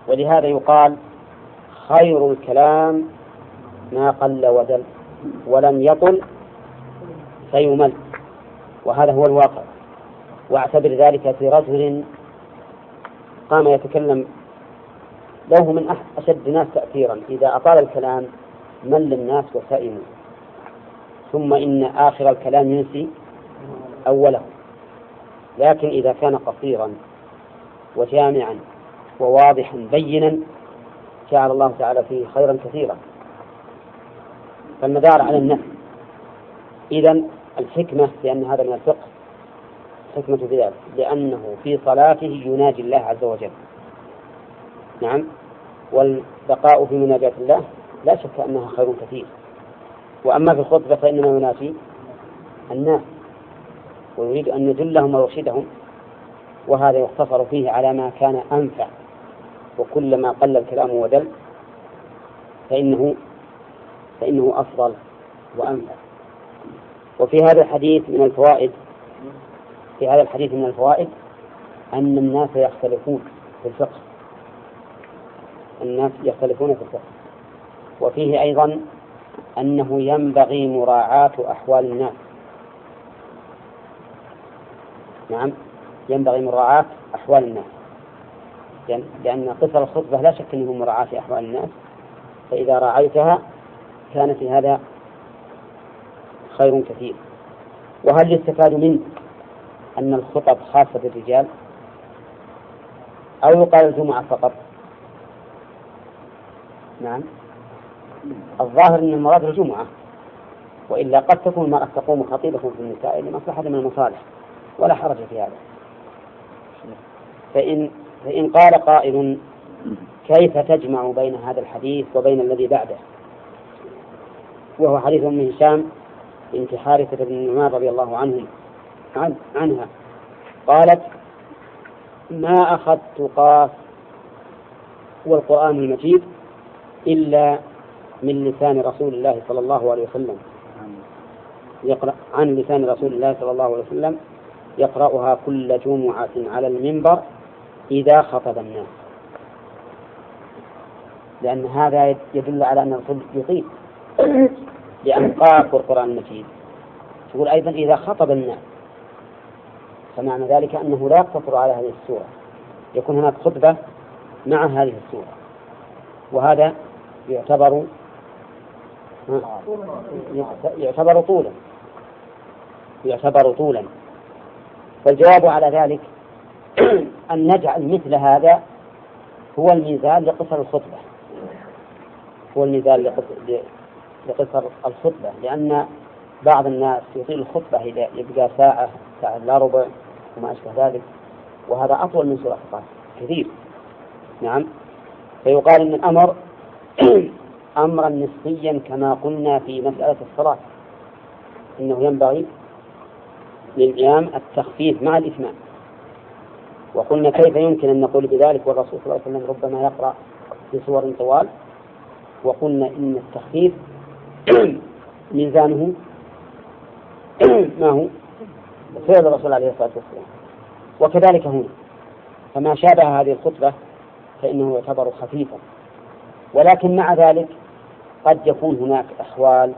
ولهذا يقال خير الكلام ما قل ودل ولم يطل فيمل وهذا هو الواقع. واعتبر ذلك في رجل قام يتكلم له من أشد الناس تأثيرا. إذا أطال الكلام مل الناس وسئموا. ثم إن آخر الكلام ينسي أوله. لكن إذا كان قصيرا وجامعا وواضحا بينا جعل الله تعالى فيه خيرا كثيرا. فالمدار على النفس إذا الحكمة لأن هذا من الفقه حكمة في ذلك لأنه في صلاته يناجي الله عز وجل. نعم. والبقاء في مناجاة الله لا شك أنها خير كثير. وأما في الخطبة فإنما يناجي الناس ويريد أن يدلهم ويرشدهم. وهذا يختصر فيه على ما كان أنفع. وكلما قل الكلام ودل فإنه فإنه أفضل وأنفع. وفي هذا الحديث من الفوائد في هذا الحديث من الفوائد أن الناس يختلفون في الفقه. الناس يختلفون في الفقه. وفيه أيضا أنه ينبغي مراعاة أحوال الناس. نعم ينبغي مراعاة أحوال الناس. لأن قصر الخطبة لا شك أنه مراعاة أحوال الناس فإذا راعيتها كان في هذا خير كثير. وهل يستفاد منه أن الخطب خاصة بالرجال؟ أو يقال الجمعة فقط؟ نعم. الظاهر أن المراد الجمعة وإلا قد تكون المرأة تقوم خطيبة في النساء لمصلحة من المصالح ولا حرج في هذا. فإن فإن قال قائل كيف تجمع بين هذا الحديث وبين الذي بعده؟ وهو حديث أم هشام بنت حارثة بن النعمان رضي الله عنهم عن عنها. قالت ما أخذت قاف والقرآن المجيد إلا من لسان رسول الله صلى الله عليه وسلم. يقرأ عن لسان رسول الله صلى الله عليه وسلم يقرأها كل جمعة على المنبر إذا خطب الناس. لأن هذا يدل على أن الرسول يطيل. لأن قاف القرآن المجيد. تقول أيضا إذا خطب الناس. فمعنى ذلك أنه لا يقتصر على هذه السورة. يكون هناك خطبة مع هذه السورة. وهذا يعتبر يعتبر طولا. يعتبر طولا. فالجواب على ذلك أن نجعل مثل هذا هو الميزان لقصر الخطبة. هو الميزان لقصر الخطبة. لأن بعض الناس يطيل الخطبة إذا يبقى ساعة ساعة لا ربع وما أشبه ذلك. وهذا أطول من سورة القاف كثير. نعم. فيقال أن الأمر أمرا نسبيا كما قلنا في مسألة الصلاة. إنه ينبغي للإمام التخفيف مع الإتمام. وقلنا كيف يمكن أن نقول بذلك والرسول صلى الله عليه وسلم ربما يقرأ في سور طوال وقلنا إن التخفيف ميزانه ما هو؟ فعل الرسول عليه الصلاة والسلام. وكذلك هنا فما شابه هذه الخطبة فإنه يعتبر خفيفا. ولكن مع ذلك قد يكون هناك أحوال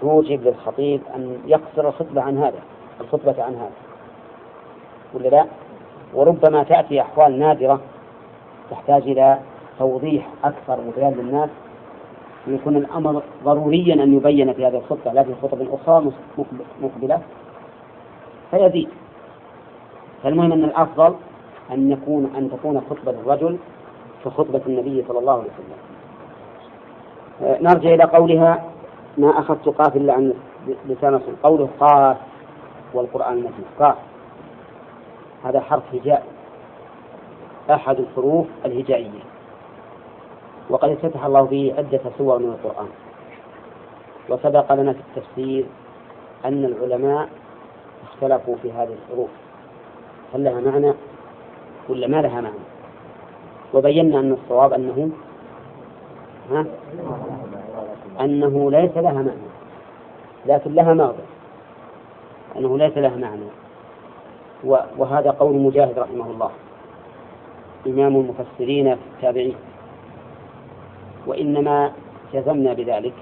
توجب للخطيب أن يقصر الخطبة عن هذا الخطبة عن هذا. ولا لا؟ وربما تأتي أحوال نادرة تحتاج إلى توضيح أكثر وبيان للناس ويكون الأمر ضروريا أن يبين في هذه الخطبة لا في خطب أخرى مقبلة. فيزيد. فالمهم أن الأفضل أن يكون أن تكون خطبة الرجل كخطبة النبي صلى الله عليه وسلم. نرجع إلى قولها ما أخذت قاف إلا عن لسان قوله قاف والقرآن المجيد قاف. هذا حرف هجاء. أحد الحروف الهجائية. وقد افتتح الله به عدة سور من القرآن. وسبق لنا في التفسير أن العلماء اختلفوا في هذه الحروف. هل لها معنى؟ ولا ما لها معنى؟ وبينا أن الصواب أنه ها؟ أنه ليس لها معنى. لكن لها موضع أنه ليس لها معنى. وهذا قول مجاهد رحمه الله. إمام المفسرين في التابعين. وإنما جزمنا بذلك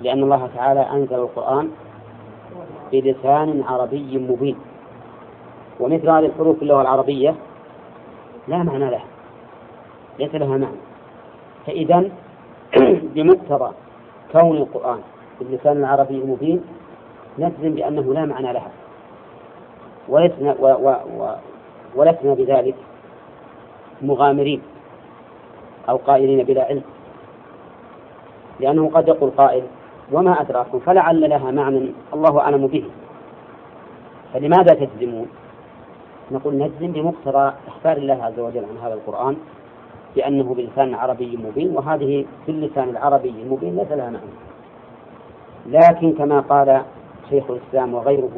لأن الله تعالى أنزل القرآن بلسان عربي مبين. ومثل هذه الحروف في اللغة العربية لا معنى لها ليس لها معنى. فإذا بمقتضى كون القرآن باللسان العربي المبين نجزم بأنه لا معنى لها. ولسنا و و و ولسنا بذلك مغامرين أو قائلين بلا علم. لأنه قد يقول قائل وما أدراكم؟ فلعل لها معنى الله أعلم به. فلماذا تجزمون؟ نقول نجزم بمقتضى إخبار الله عز وجل عن هذا القرآن بأنه بلسان عربي مبين وهذه في اللسان العربي المبين ليس لها معنى. لكن كما قال شيخ الإسلام وغيره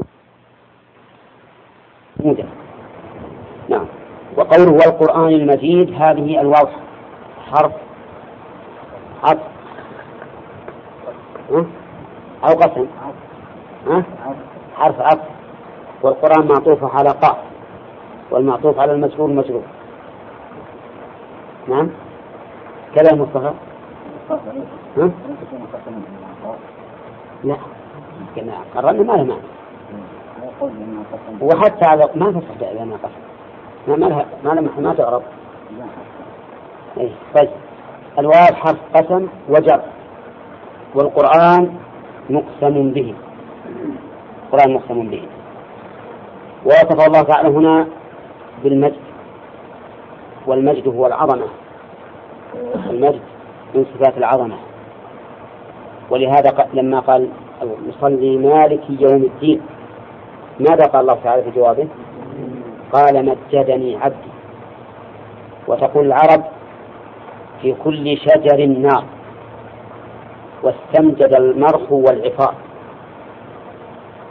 موجة نعم وقوله والقرآن المجيد هذه الواو حرف عطف أو قسم. حرف عطف. والقرآن معطوف على قاف والمعطوف على المجرور مجرور. نعم؟ كذا مصطفى؟ لا قررنا ما له معنى وحتى على ما تصح لنا قسم ما ما ما لها ما تعرف. إيه طيب. الواو حرف قسم وجر والقرآن مقسم به. القرآن مقسم به. ووصف الله تعالى هنا بالمجد. والمجد هو العظمة. المجد من صفات العظمة. ولهذا لما قال يصلي مالك يوم الدين ماذا قال الله تعالى في جوابه؟ قال مجدني عبدي. وتقول العرب في كل شجر نار. واستمجد المرخ والعفار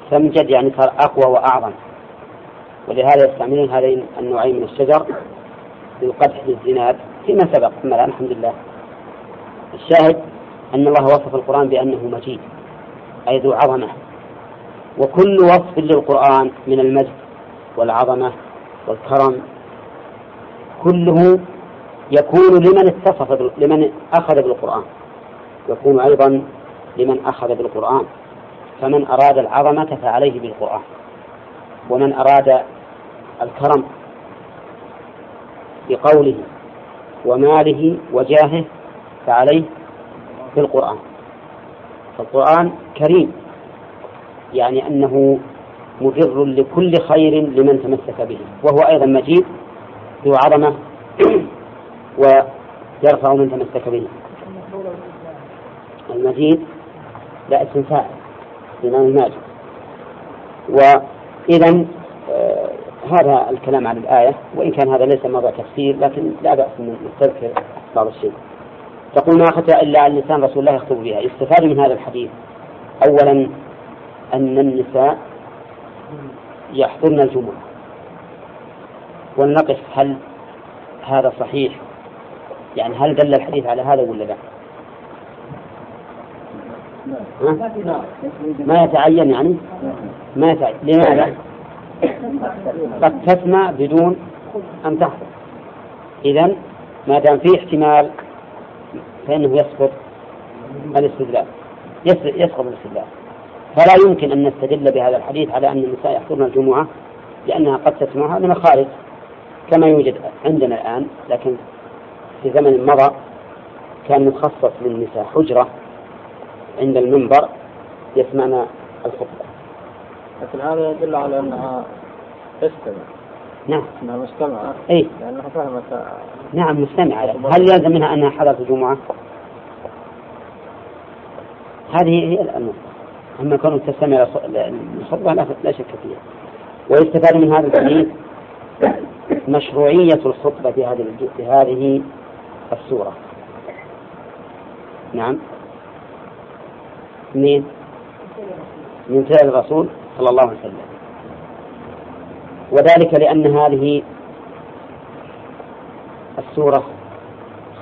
استمجد يعني صار أقوى وأعظم. ولهذا يستعملون هذين النوعين من الشجر للقدح بالزناد فيما سبق. أما الآن الحمد لله. الشاهد أن الله وصف القرآن بأنه مجيد. أي ذو عظمة. وكل وصف للقرآن من المجد والعظمة والكرم كله يكون لمن اتصف لمن أخذ بالقرآن. يكون أيضا لمن أخذ بالقرآن. فمن أراد العظمة فعليه بالقرآن. ومن أراد الكرم بقوله وماله وجاهه فعليه بالقرآن. فالقرآن كريم. يعني أنه مدر لكل خير لمن تمسك به. وهو أيضا مجيد ذو عظمة ويرفع من تمسك به. المجيد لا اسم فاعل بمعنى الماجد. وإذا آه هذا الكلام عن الآية وإن كان هذا ليس موضوع تفسير لكن لا بأس من نستذكر بعض الشيء. تقول ما أخذ إلا عن لسان رسول الله يخطب بها. يستفاد من هذا الحديث. أولا أن النساء يحضرن الجمعة. ولنقف هل هذا صحيح؟ يعني هل دل الحديث على هذا ولا لا؟ ما يتعين يعني؟ ما يتعين. لماذا؟ قد تسمع بدون أن تحضر. إذا ما دام في احتمال فإنه يسقط الاستدلال. يسقط الاستدلال. فلا يمكن أن نستدل بهذا الحديث على أن النساء يحضرن الجمعة لأنها قد تسمعها من الخارج كما يوجد عندنا الآن لكن في زمن مضى كان مخصص للنساء حجرة عند المنبر يسمعن الخطبة. لكن هذا يدل على أنها تستمع. نعم. أنها مستمعة. أي. لأنها فهمت. نعم مستمعة. هل يلزم منها أنها حضرت الجمعة؟ هذه هي النقطة أما كونه تستمع للخطبة لا شك فيها. ويستفاد من هذا الحديث مشروعية الخطبة في هذه السورة نعم. منين؟ من فعل الرسول صلى الله عليه وسلم. وذلك لأن هذه السورة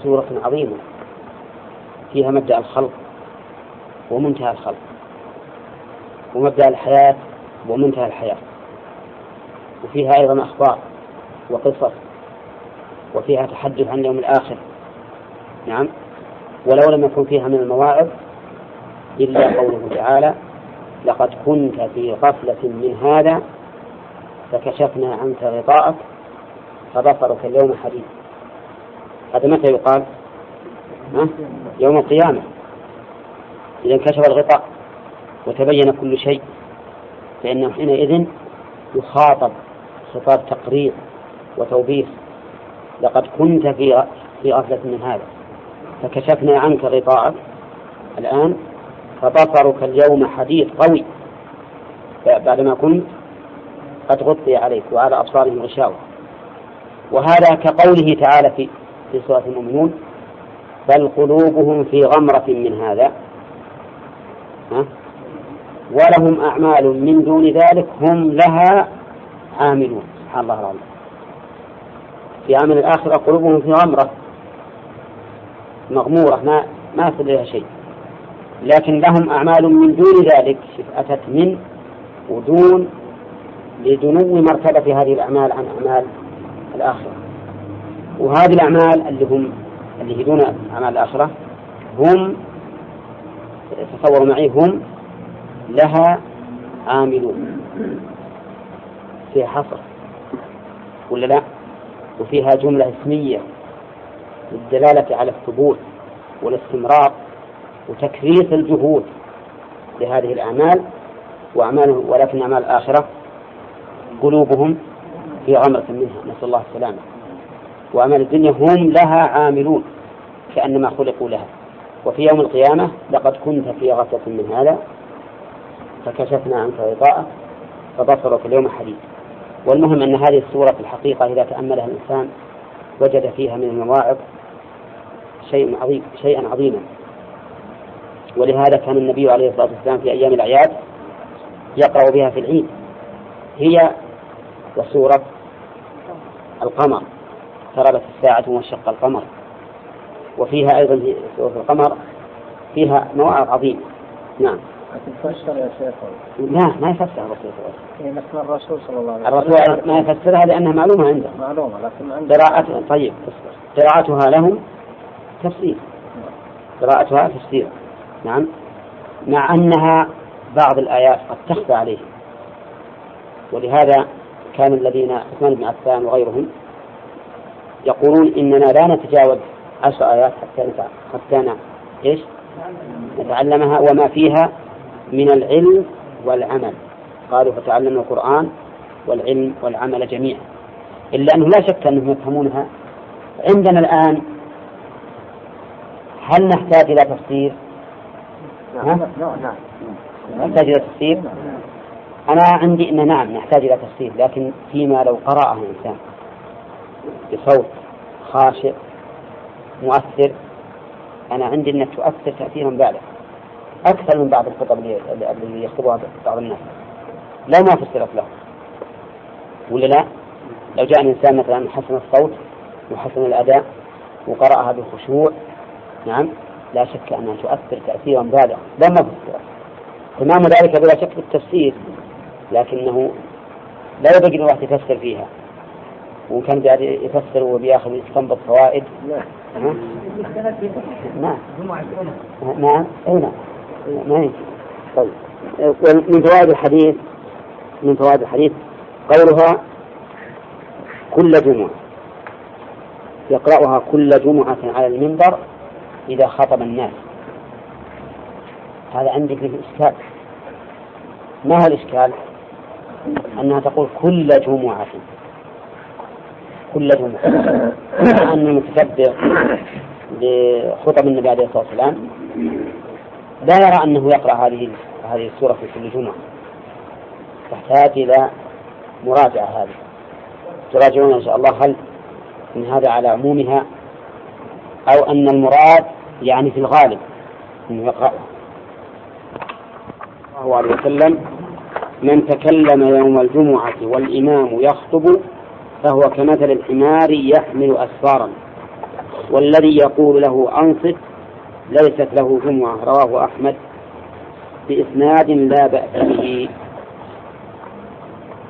سورة عظيمة. فيها مبدأ الخلق ومنتهى الخلق. ومبدأ الحياة ومنتهى الحياة. وفيها أيضا أخبار وقصص وفيها تحدث عن اليوم الآخر. نعم. ولو لم يكن فيها من المواعظ إلا قوله تعالى لقد كنت في غفلة من هذا فكشفنا عنك غطاءك فبصرك اليوم حديث هذا متى يقال؟ ها؟ يوم القيامة. إذا انكشف الغطاء. وتبين كل شيء فإنه حينئذ يخاطب خطاب تقرير وتوبيخ. لقد كنت في في غفلة من هذا فكشفنا عنك غطاءك. الآن فبصرك اليوم حديث قوي. بعدما كنت قد غطي عليك وعلى أبصارهم غشاوة. وهذا كقوله تعالى في في سورة المؤمنون بل قلوبهم في غمرة من هذا. ها؟ ولهم أعمال من دون ذلك هم لها عاملون. سبحان الله العظيم. في عمل الآخرة قلوبهم في غمرة مغمورة ما ما إليها شيء. لكن لهم أعمال من دون ذلك أتت من ودون لدنو مرتبة هذه الأعمال عن أعمال الآخرة. وهذه الأعمال اللي هم اللي هي دون أعمال الآخرة هم تصوروا معي هم لها عاملون فيها حصر. ولا لا؟ وفيها جملة اسمية. للدلالة على الثبوت والاستمرار وتكريس الجهود لهذه الأعمال. وأعمال ولكن أعمال الآخرة قلوبهم في غمرة منها. نسأل الله السلامة. وأعمال الدنيا هم لها عاملون كأنما خلقوا لها. وفي يوم القيامة لقد كنت في غفلة من هذا. فكشفنا عنك غطاءك فبصرك اليوم حديد. والمهم أن هذه السورة في الحقيقة إذا تأملها الإنسان وجد فيها من المواعظ شيء عظيم شيئا عظيما. ولهذا كان النبي عليه الصلاة والسلام في أيام الأعياد يقرأ بها في العيد. هي وسورة القمر. اقتربت الساعة وانشق القمر. وفيها أيضا في سورة القمر فيها مواعظ عظيمة. نعم. تفسر يا شيخ لا ما يفسرها الرسول صلى الله عليه وسلم. لكن الرسول صلى الله عليه وسلم. الرسول ما يفسرها لأنها معلومة عنده. معلومة لكن عنده. قراءة طيب قراءتها لهم تفسير قراءتها تفسير نعم. مع أنها بعض الآيات قد تخفى عليهم ولهذا كان الذين عثمان بن عفان وغيرهم يقولون إننا لا نتجاوز عشر آيات حتى حتى إيش؟ نتعلمها وما فيها من العلم والعمل. قالوا فتعلموا القرآن والعلم والعمل جميعا. إلا أنه لا شك أنهم يفهمونها. عندنا الآن هل نحتاج إلى تفسير؟ نعم. نعم نحتاج إلى تفسير؟ أنا عندي أن نعم نحتاج إلى تفسير لكن فيما لو قرأه الإنسان بصوت خاشع مؤثر أنا عندي أنك تؤثر تأثيرا بالغا أكثر من بعض الخطب اللي يخطبها بعض الناس. لا ما فسرت له. ولا لا؟ لو جاء الإنسان مثلا حسن الصوت وحسن الأداء وقرأها بخشوع نعم لا شك أنها تؤثر تأثيرا بالغا لا ما فسرت تمام ذلك بلا شك بالتفسير لكنه لا ينبغي الواحد يفسر فيها. وكان قاعد يفسر وبيأخذ يستنبط فوائد نعم. نعم نعم. أي نعم. ما هي طيب. من فوائد الحديث من فوائد الحديث قولها كل جمعة. يقرأها كل جمعة على المنبر إذا خطب الناس. هذا عندك إشكال. ما هو الإشكال؟ أنها تقول كل جمعة. كل جمعة. مع أن المتتبع لخطب النبي عليه الصلاة والسلام. لا يرى أنه يقرأ هذه هذه السورة في كل جمعة. تحتاج إلى مراجعة هذه. تراجعون إن شاء الله هل إن هذا على عمومها أو أن المراد يعني في الغالب أنه يقرأها. الله عليه وسلم من تكلم يوم الجمعة والإمام يخطب فهو كمثل الحمار يحمل أسفارا والذي يقول له أنصت ليست له جمعة رواه أحمد بإسناد لا بأس به.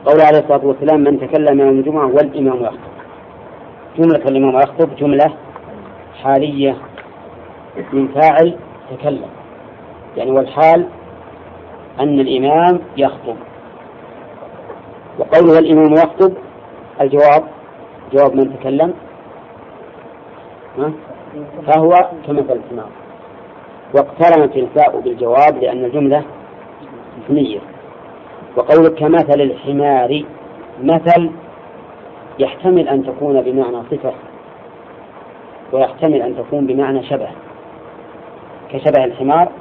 قول عليه الصلاة والسلام من تكلم يوم الجمعة والإمام يخطب. جملة الإمام يخطب جملة حالية. من فاعل تكلم. يعني والحال أن الإمام يخطب. وقوله الإمام يخطب الجواب جواب من تكلم فهو كمثل الحمار واقترنت الفاء بالجواب لأن الجملة اسمية وقولك كمثل الحمار مثل يحتمل أن تكون بمعنى صفة ويحتمل أن تكون بمعنى شبه كشبه الحمار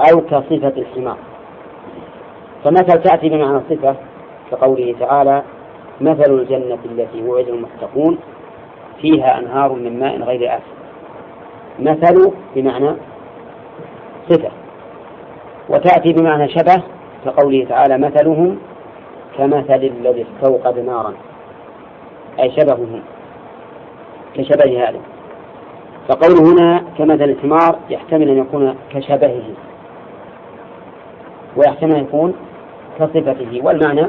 أو كصفة الحمار. فمثل تأتي بمعنى صفة كقوله تعالى مثل الجنة التي وعد المتقون فيها أنهار من ماء غير آسف. مثل بمعنى صفة وتأتي بمعنى شبه كقوله تعالى مثلهم كمثل الذي استوقد نارا. أي شبههم كشبه هذا. فقوله هنا كمثل الحمار يحتمل أن يكون كشبهه ويحتمل أن يكون كصفته والمعنى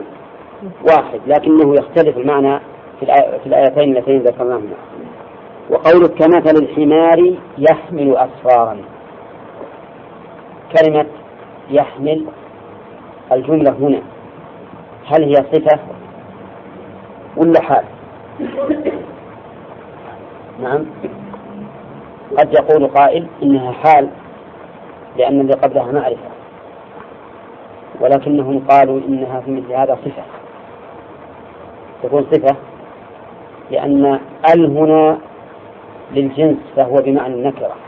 واحد لكنه يختلف المعنى في الآيتين اللتين ذكرناهما. وقولك كمثل الحمار يحمل أسفارا. كلمة يحمل الجملة هنا. هل هي صفة ولا حال؟ نعم. قد يقول قائل إنها حال لأن اللي قبلها معرفة. ولكنهم قالوا إنها في مثل هذا صفة. تكون صفة لأن ال هنا للجنس فهو بمعنى النكرة.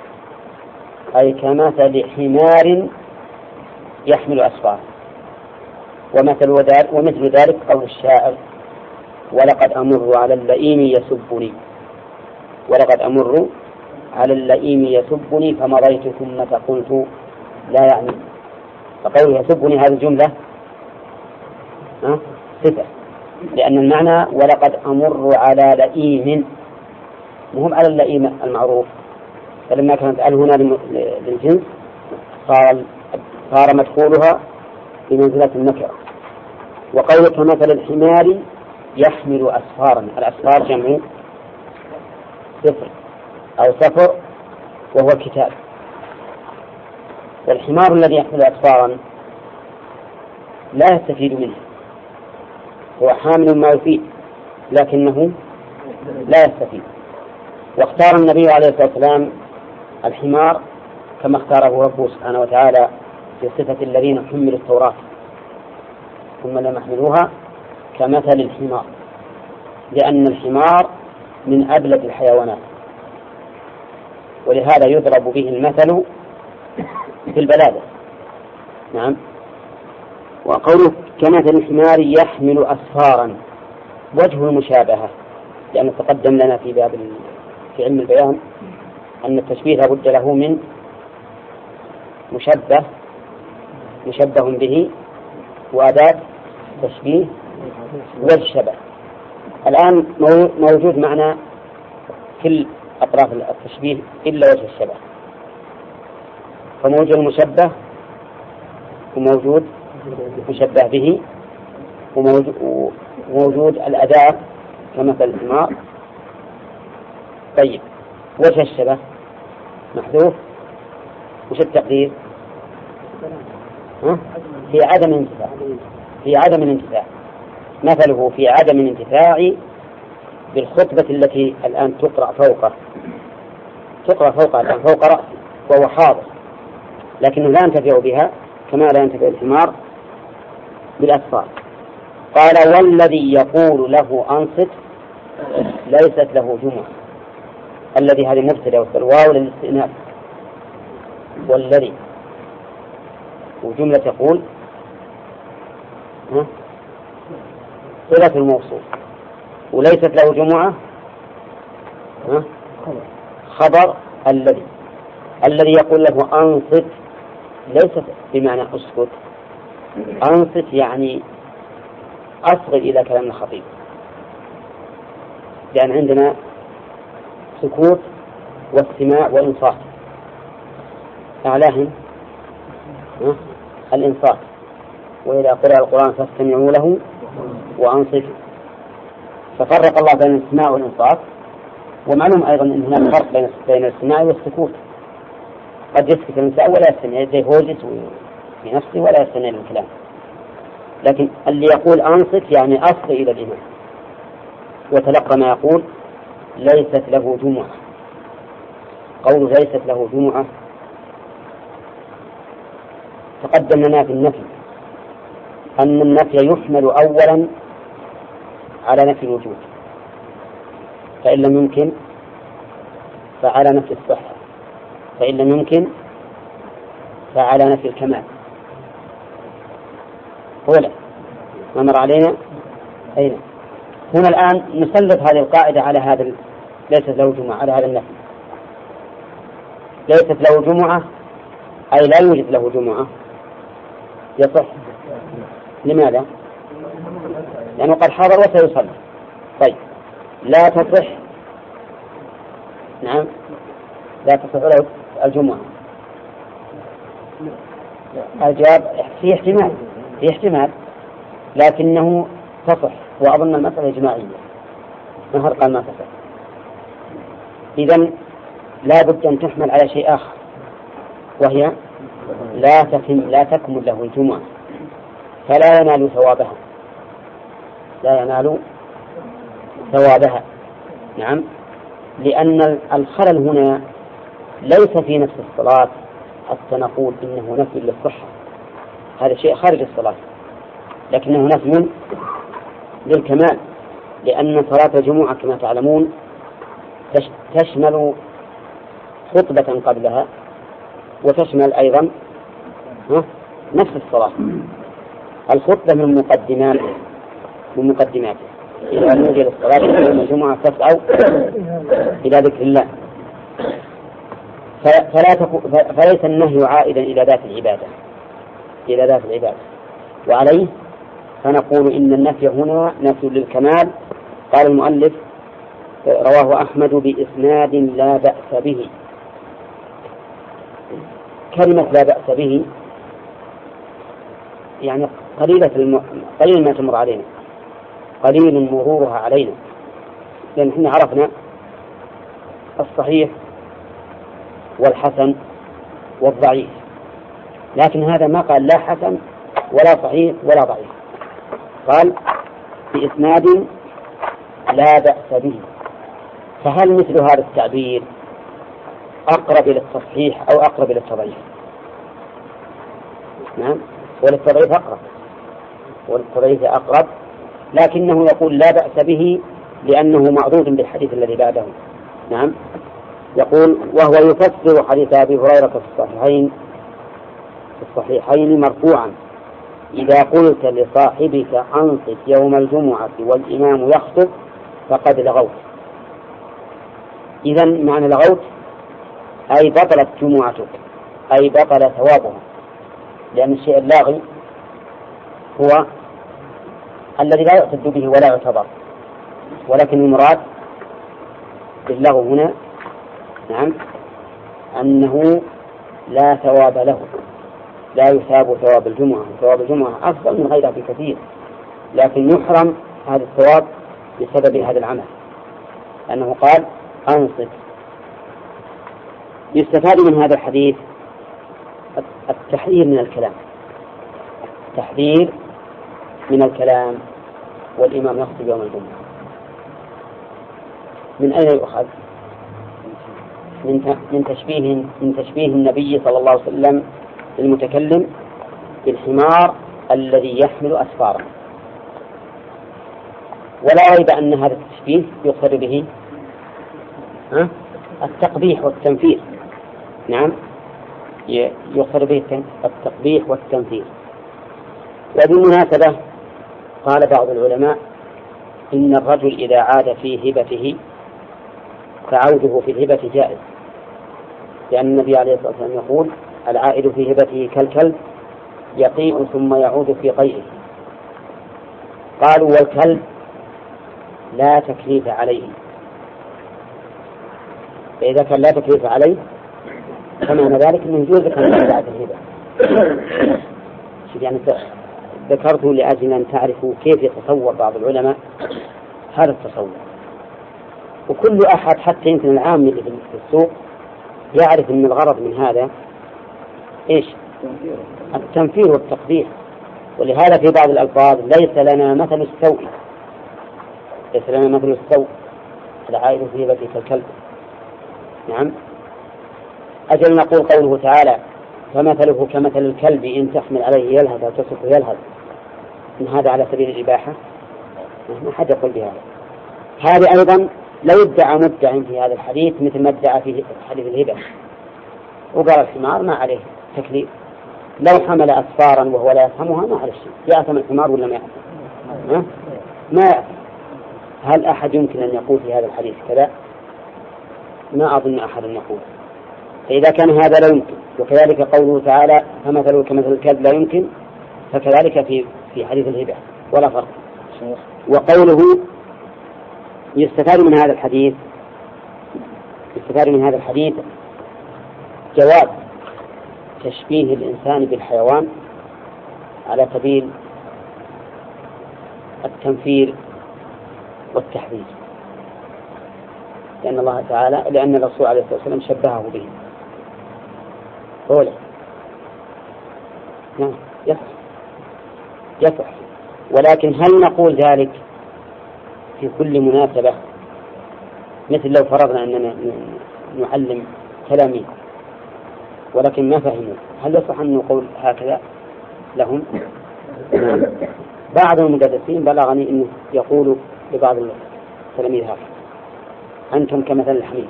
أي كمثل حمار يحمل أسفار ومثل ذلك ومثل ذلك قول الشاعر ولقد أمر على اللئيم يسبني. ولقد أمر على اللئيم يسبني فمضيت ثم فقلت لا يعني فقوله يسبني هذه الجملة صفة. لأن المعنى ولقد أمر على لئيم مهم على اللئيم المعروف. فلما كانت ال هنا للجنس صار صار مدخولها بمنزلة النكرة. وقولك مثل الحمار يحمل أسفارا. الأسفار جمع سفر أو سفر وهو كتاب. والحمار الذي يحمل أسفارا لا يستفيد منه. هو حامل ما يفيد لكنه لا يستفيد. واختار النبي عليه الصلاة والسلام الحمار كما اختاره ربه سبحانه وتعالى في صفة الذين حملوا التوراة. ثم لم يحملوها كمثل الحمار لأن الحمار من أبلد الحيوانات ولهذا يضرب به المثل في البلادة. نعم. وقوله كمثل الحمار يحمل أسفارا وجه المشابهة لأنه تقدم لنا في باب في علم البيان. أن التشبيه لابد له من مشبه مشبه به وأداة تشبيه والشبه. الآن موجود معنا كل أطراف التشبيه إلا وجه الشبه. فموجود المشبه وموجود مشبه به وموجود الأداة كمثل الحمار طيب. وجه الشبه. محذوف؟ وش التقدير؟ في عدم الانتفاع في عدم الانتفاع مثله في عدم الانتفاع بالخطبة التي الآن تقرأ فوقه تقرأ فوقه الآن فوق رأسه وهو حاضر. لكنه لا ينتفع بها كما لا ينتفع الحمار بالأسفار قال والذي يقول له أنصت ليست له جمعة. الذي هذه مبتدأ والواو للاستئناف. والذي وجملة يقول صلة الموصول وليست له جمعة خبر الذي. الذي يقول له أنصت ليست بمعنى أسكت. أنصت يعني أصغي إلى كلام الخطيب. لأن عندنا سكوت واستماع وإنصات. أعلاهم؟ الإنصات. وإذا قرأ القرآن فاستمعوا له وأنصتوا. ففرق الله بين الاستماع والإنصات ومعلوم أيضا أن هناك فرق بين بين الاستماع والسكوت. قد يسكت الإنسان ولا يستمع زي هوجس في نفسه ولا يستمع للكلام. لكن اللي يقول أنصت يعني أصغي إلى الإمام وتلقى ما يقول ليست له جمعة. قول ليست له جمعة تقدم لنا في النفي أن النفي يحمل أولا على نفي الوجود فإن لم يمكن فعلى نفي الصحة فإن لم يمكن فعلى نفي الكمال. هو لا ما مر علينا؟ أين هنا الآن نسلط هذه القاعدة على هذا ليست له جمعة على هذا النفي. ليست له جمعة أي لا يوجد له جمعة. يصح. لماذا؟ لأنه قد حضر وسيصلي. طيب. لا تصح. نعم. لا تصح له الجمعة. الجواب في احتمال في احتمال لكنه تصح. وأظن المسألة إجماعية. نهر قال ما تصح؟ إذا لا بد أن تحمل على شيء آخر وهي لا تتم لا تكمل له الجمعة فلا ينال ثوابها. لا ينال ثوابها. نعم. لأن الخلل هنا ليس في نفس الصلاة حتى نقول إنه نفي للصحة. هذا شيء خارج الصلاة. لكنه نفي للكمال لأن صلاة الجمعة كما تعلمون تشمل خطبة قبلها وتشمل أيضا نفس الصلاة. الخطبة من مقدمات من مقدماته إذا نودي للصلاة يوم الجمعة فاسعوا إلى ذكر الله. فلا تكو فليس النهي عائدا إلى ذات العبادة. إلى ذات العبادة. وعليه فنقول إن النفي هنا نفي للكمال. قال المؤلف رواه أحمد بإسناد لا بأس به. كلمة لا بأس به يعني قليلة الم... قليل ما تمر علينا. قليل مرورها علينا. لأن إحنا عرفنا الصحيح والحسن والضعيف. لكن هذا ما قال لا حسن ولا صحيح ولا ضعيف. قال بإسناد لا بأس به. فهل مثل هذا التعبير أقرب إلى التصحيح أو أقرب إلى التضعيف؟ نعم. وللتضعيف أقرب. وللتضعيف أقرب. لكنه يقول لا بأس به لأنه معروض بالحديث الذي بعده. نعم. يقول وهو يفسر حديث أبي هريرة في الصحيحين في الصحيحين مرفوعا إذا قلت لصاحبك أنصت يوم الجمعة والإمام يخطب فقد لغوت. إذا معنى لغوت أي بطلت جمعتك أي بطل ثوابها لأن الشيء اللاغي هو الذي لا يعتد به ولا يعتبر. ولكن المراد باللغو هنا نعم أنه لا ثواب له. لا يثاب ثواب الجمعة. ثواب الجمعة أفضل من غيرها بكثير. لكن يحرم هذا الثواب بسبب هذا العمل. أنه قال أنصت. يستفاد من هذا الحديث التحذير من الكلام. التحذير من الكلام والإمام يخطب يوم الجمعة. من أين يؤخذ؟ من من تشبيه من تشبيه النبي صلى الله عليه وسلم المتكلم بالحمار الذي يحمل أسفارا ولا ريب أن هذا التشبيه يقصد به التقبيح والتنفير. نعم. يقصد به التقبيح والتنفير. وبالمناسبة قال بعض العلماء إن الرجل إذا عاد في هبته فعوده في الهبة جائز. لأن النبي عليه الصلاة والسلام يقول العائد في هبته كالكلب يقيء ثم يعود في قيئه قالوا والكلب لا تكليف عليه. فإذا كان لا تكليف عليه فمعنى ذلك؟ أنه يجوز لك أن بعد الهبة يعني ذكرته لأجل أن تعرفوا كيف يتصور بعض العلماء هذا التصور. وكل أحد حتى يمكن العام اللي في السوق يعرف أن الغرض من هذا إيش؟ التنفير والتقبيح. ولهذا في بعض الألفاظ ليس لنا مثل السوء. ليس لنا مثل السوء. العائد في هبته كالكلب نعم. أجل نقول قوله تعالى فمثله كمثل الكلب إن تحمل عليه يلهث أو تسكه يلهث. إن هذا على سبيل الإباحة؟ ما حد يقول بهذا. هذه أيضا لو ادعى مدع في هذا الحديث مثل ما ادعى في حديث الهبة. وقال الحمار ما عليه تكليف. لو حمل أسفارا وهو لا يفهمها ما عليه شيء. يأثم الحمار ولا ما يأثم؟ ما يأثم. هل أحد يمكن أن يقول في هذا الحديث كذا؟ ما أظن أحد يقول. فإذا كان هذا لا يمكن وكذلك قوله تعالى فمثله كمثل الكلب لا يمكن فكذلك في في حديث الهبة ولا فرق. وقوله يستفاد من هذا الحديث يستفاد من هذا الحديث جواز تشبيه الإنسان بالحيوان على سبيل التنفير والتحذير. لأن الله تعالى لأن الرسول عليه الصلاة والسلام شبهه به. قوله نعم. يصح يصح ولكن هل نقول ذلك في كل مناسبة؟ مثل لو فرضنا أننا نعلم تلاميذ ولكن ما فهموا. هل يصح أن نقول هكذا لهم؟ نعم. بعض المدرسين بلغني أنه يقول لبعض التلاميذ هكذا أنتم كمثل الحمير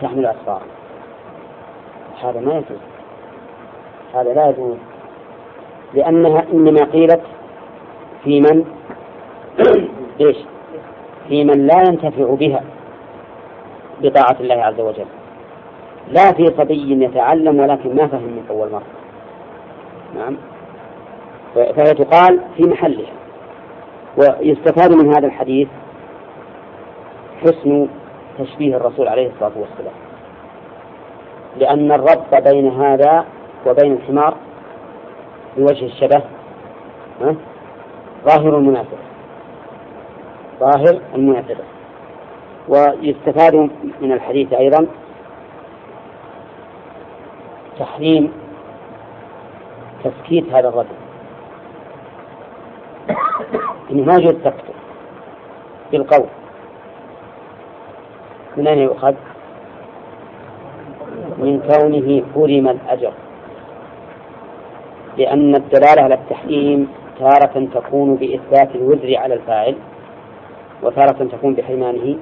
تحمل أسفار هذا ما يجوز. هذا لا يجوز. لأنها إنما قيلت في من؟ إيش؟ في من لا ينتفع بها بطاعة الله عز وجل. لا في صبي يتعلم ولكن ما فهم من أول مرة. نعم. فهي تقال في محلها. ويستفاد من هذا الحديث حسن تشبيه الرسول عليه الصلاة والسلام. لأن الربط بين هذا وبين الحمار بوجه الشبه ظاهر المناسبة ظاهر المناسبة ويستفاد من الحديث أيضا تحريم تسكيت هذا الرجل. إنه ما يجوز سكته بالقول من أين يؤخذ؟ من كونه حرم الأجر. لأن الدلالة على التحريم تارة تكون بإثبات الوزر على الفاعل وتارة تكون بحرمانه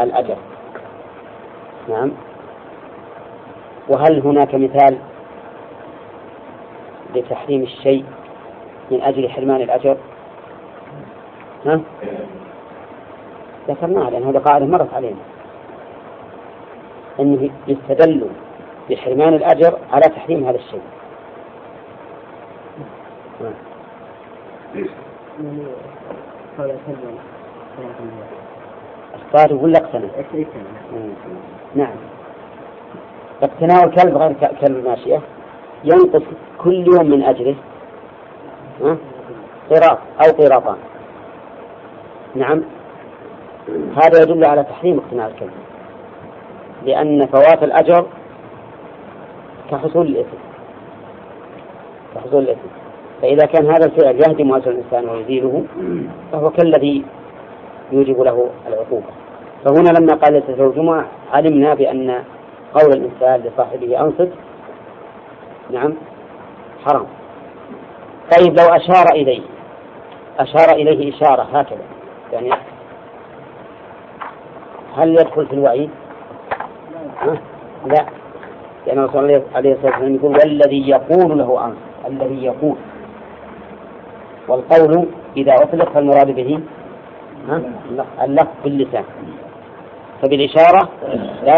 الأجر. نعم. وهل هناك مثال لتحريم الشيء من أجل حرمان الأجر؟ ها؟ ذكرناها لأن هذا قاعدة مرت علينا. أنه يستدل بحرمان الأجر على تحريم هذا الشيء. اختار ولا اقتنى؟ نعم. اقتناء الكلب غير كلب الماشية. ينقص كل يوم من أجله قراط أو قراطان. نعم. هذا يدل على تحريم اقتناء الكلب. لأن فوات الأجر كحصول الإثم. كحصول الإثم. فإذا كان هذا الفعل يهدم أجر الإنسان ويزيله فهو كالذي يوجب له العقوبة. فهنا لما قال ليس الجمعة علمنا بأن قول الإنسان لصاحبه أنصت نعم حرام. طيب لو أشار إليه أشار إليه إشارة هكذا يعني هل يدخل في الوعيد؟ لا. لأن الرسول عليه الصلاة والسلام يقول والذي يقول له أنصت الذي يقول. والقول إذا أطلق فالمراد به اللفظ باللسان. فبالإشارة لا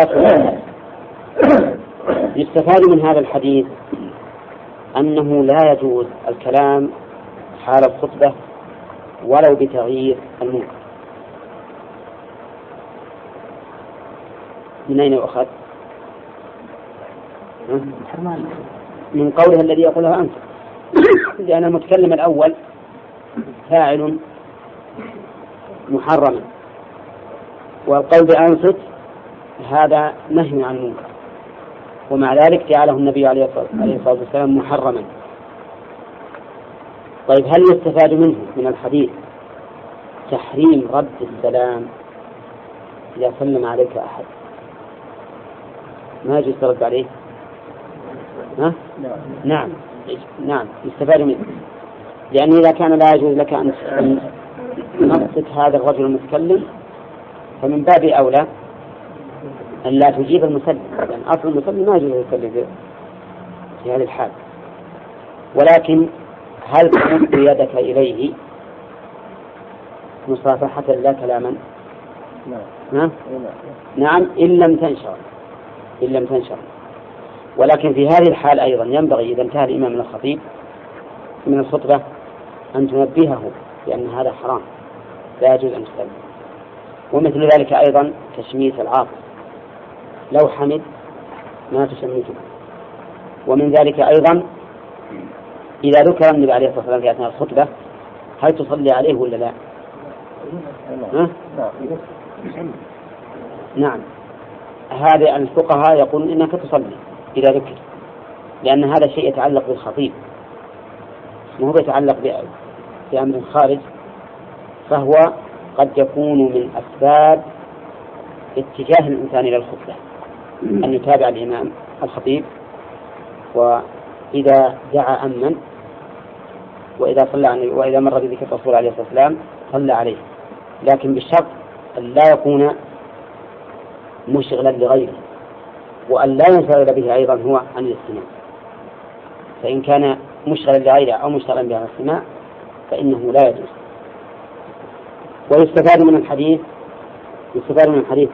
يستفاد من هذا الحديث أنه لا يجوز الكلام حال الخطبة ولو بتغيير المنكر. من أين يؤخذ؟ من قوله الذي يقوله أنت. لأن المتكلم الأول فاعل محرما والقول بأنصت هذا نهي عن المنكر. ومع ذلك جعله النبي عليه الصلاة والسلام محرما. طيب هل يستفاد منه من الحديث تحريم رد السلام إذا سلم عليك أحد؟ ما يجوز ترد عليه. ها؟ نعم. نعم. يستفاد منه. لأنه إذا كان لا يجوز لك أن نقصد هذا الرجل المتكلم فمن باب أولى أن لا تجيب المسلم. لأن أصل المسلم ما يجوز يسلم في هذه الحال. ولكن هل تمد يدك إليه مصافحة لا كلاما؟ نعم. نعم. إن لم تنشر. إن لم تنشر. ولكن في هذه الحال أيضا ينبغي إذا انتهى الإمام من الخطيب من الخطبة أن تنبهه بأن هذا حرام لا يجوز أن تسلم ومثل ذلك أيضا تشميت العاطف. لو حمد ما تشمته. ومن ذلك أيضا إذا ذكر النبي عليه الصلاة والسلام في أثناء الخطبة هل تصلي عليه ولا لا؟ ها؟ نعم. هذا الفقهاء يقولون إنك تصلي إذا ذكر لأن هذا الشيء يتعلق بالخطيب. ما هو يتعلق بأمر خارج؟ فهو قد يكون من أسباب اتجاه الإنسان إلى الخطبة. أن يتابع الإمام الخطيب وإذا دعا أمن وإذا صلى وإذا مر بذكر الرسول عليه الصلاة والسلام صلى عليه. لكن بالشرط أن لا يكون مشغلا لغيره وأن لا ينشغل به أيضا هو عن الاستماع. فإن كان مشغلا لغيره أو مشغلا به عن الاستماع فإنه لا يجوز. ويستفاد من الحديث يستفاد من الحديث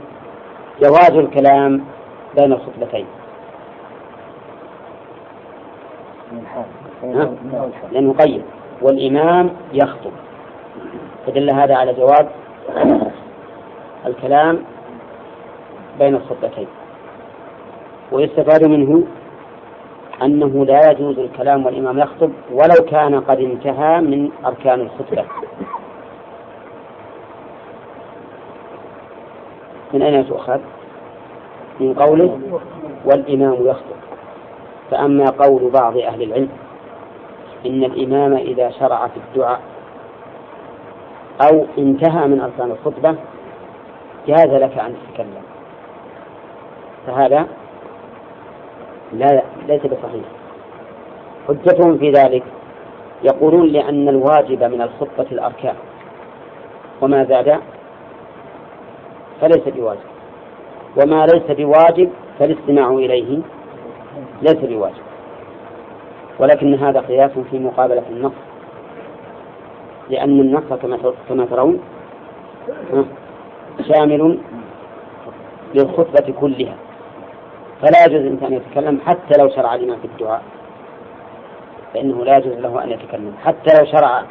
جواز الكلام بين الخطبتين. لأنه قيد والإمام يخطب. فدل هذا على جواز الكلام بين الخطبتين. ويستفاد منه أنه لا يجوز الكلام والإمام يخطب ولو كان قد انتهى من أركان الخطبة. من أين تؤخذ؟ من قوله والإمام يخطب. فأما قول بعض أهل العلم إن الإمام إذا شرع في الدعاء أو انتهى من أركان الخطبة جاز لك أن تتكلم. فهذا لا ليس بصحيح. حجتهم في ذلك يقولون لأن الواجب من الخطبة الأركان. وما زاد فليس بواجب. وما ليس بواجب فالاستماع إليه ليس بواجب. ولكن هذا قياس في مقابلة النص. لأن النص كما ترون شامل للخطبة كلها. فلا يجوز الإنسان أن يتكلم حتى لو شرع الإمام في الدعاء. فإنه لا يجوز له أن يتكلم حتى لو شرع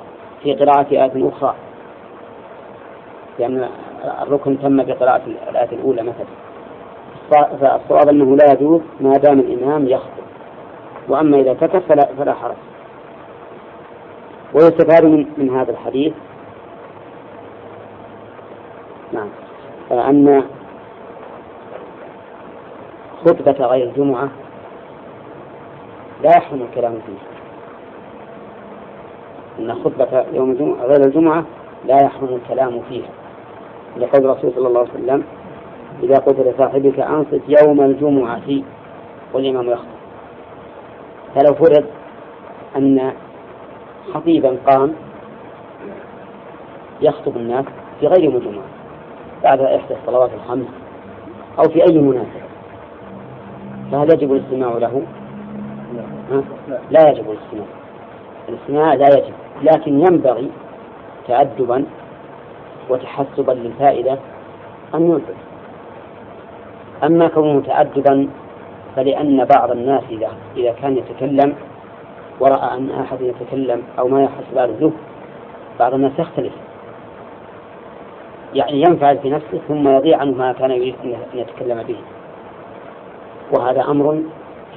في قراءة آية أخرى. لأن الركن تم بقراءة الآية الأولى مثلا. فالصواب أنه لا يجوز ما دام الإمام يخطب. وأما إذا سكت فلا, فلا حرج. ويستفاد من, من هذا الحديث. نعم. أن خطبة غير الجمعة لا يحرم الكلام فيه. أن خطبة يوم الجمعة غير الجمعة لا يحرم الكلام فيها. لقول الرسول صلى الله عليه وسلم إذا قلت لصاحبك أنصت يوم الجمعة والإمام يخطب. فلو فرض أن خطيبا قام يخطب الناس في غير يوم الجمعة بعد إحدى الصلوات الخمس أو في أي مناسبة. فهل يجب الاستماع له؟ لا يجب الاستماع. الاستماع لا يجب لكن ينبغي تأدبا وتحسبا للفائدة أن ينفذ. أما كونه تأدبا فلأن بعض الناس إذا إذا كان يتكلم ورأى أن أحد يتكلم أو ما يحس له بعض الناس يختلف. يعني ينفعل في نفسه ثم يضيع عنه ما كان يريد أن يتكلم به. وهذا أمر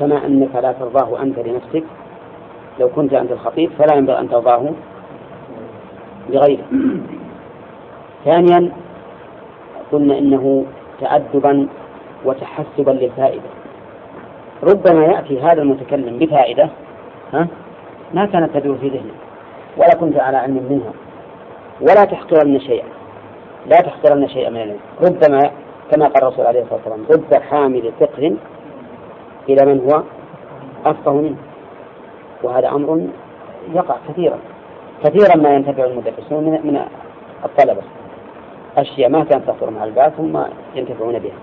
كما أنك لا ترضاه أنت لنفسك. لو كنت أنت الخطيب فلا ينبغي أن ترضاه لغيره ثانيا قلنا إنه تأدبا وتحسبا للفائدة. ربما يأتي هذا المتكلم بفائدة ها ما كانت تدور في ذهنه ولا كنت على علم منها ولا تحقرن شيئا لا تحقرن شيئا من العلم. ربما كما قال الرسول عليه الصلاة والسلام رب حامل فقه إلى من هو أفقه منه. وهذا أمر يقع كثيرا. كثيرا ما ينتفع المدرسون من, من الطلبة. أشياء ما كانت تخطر مع البعث ثم ينتفعون بها.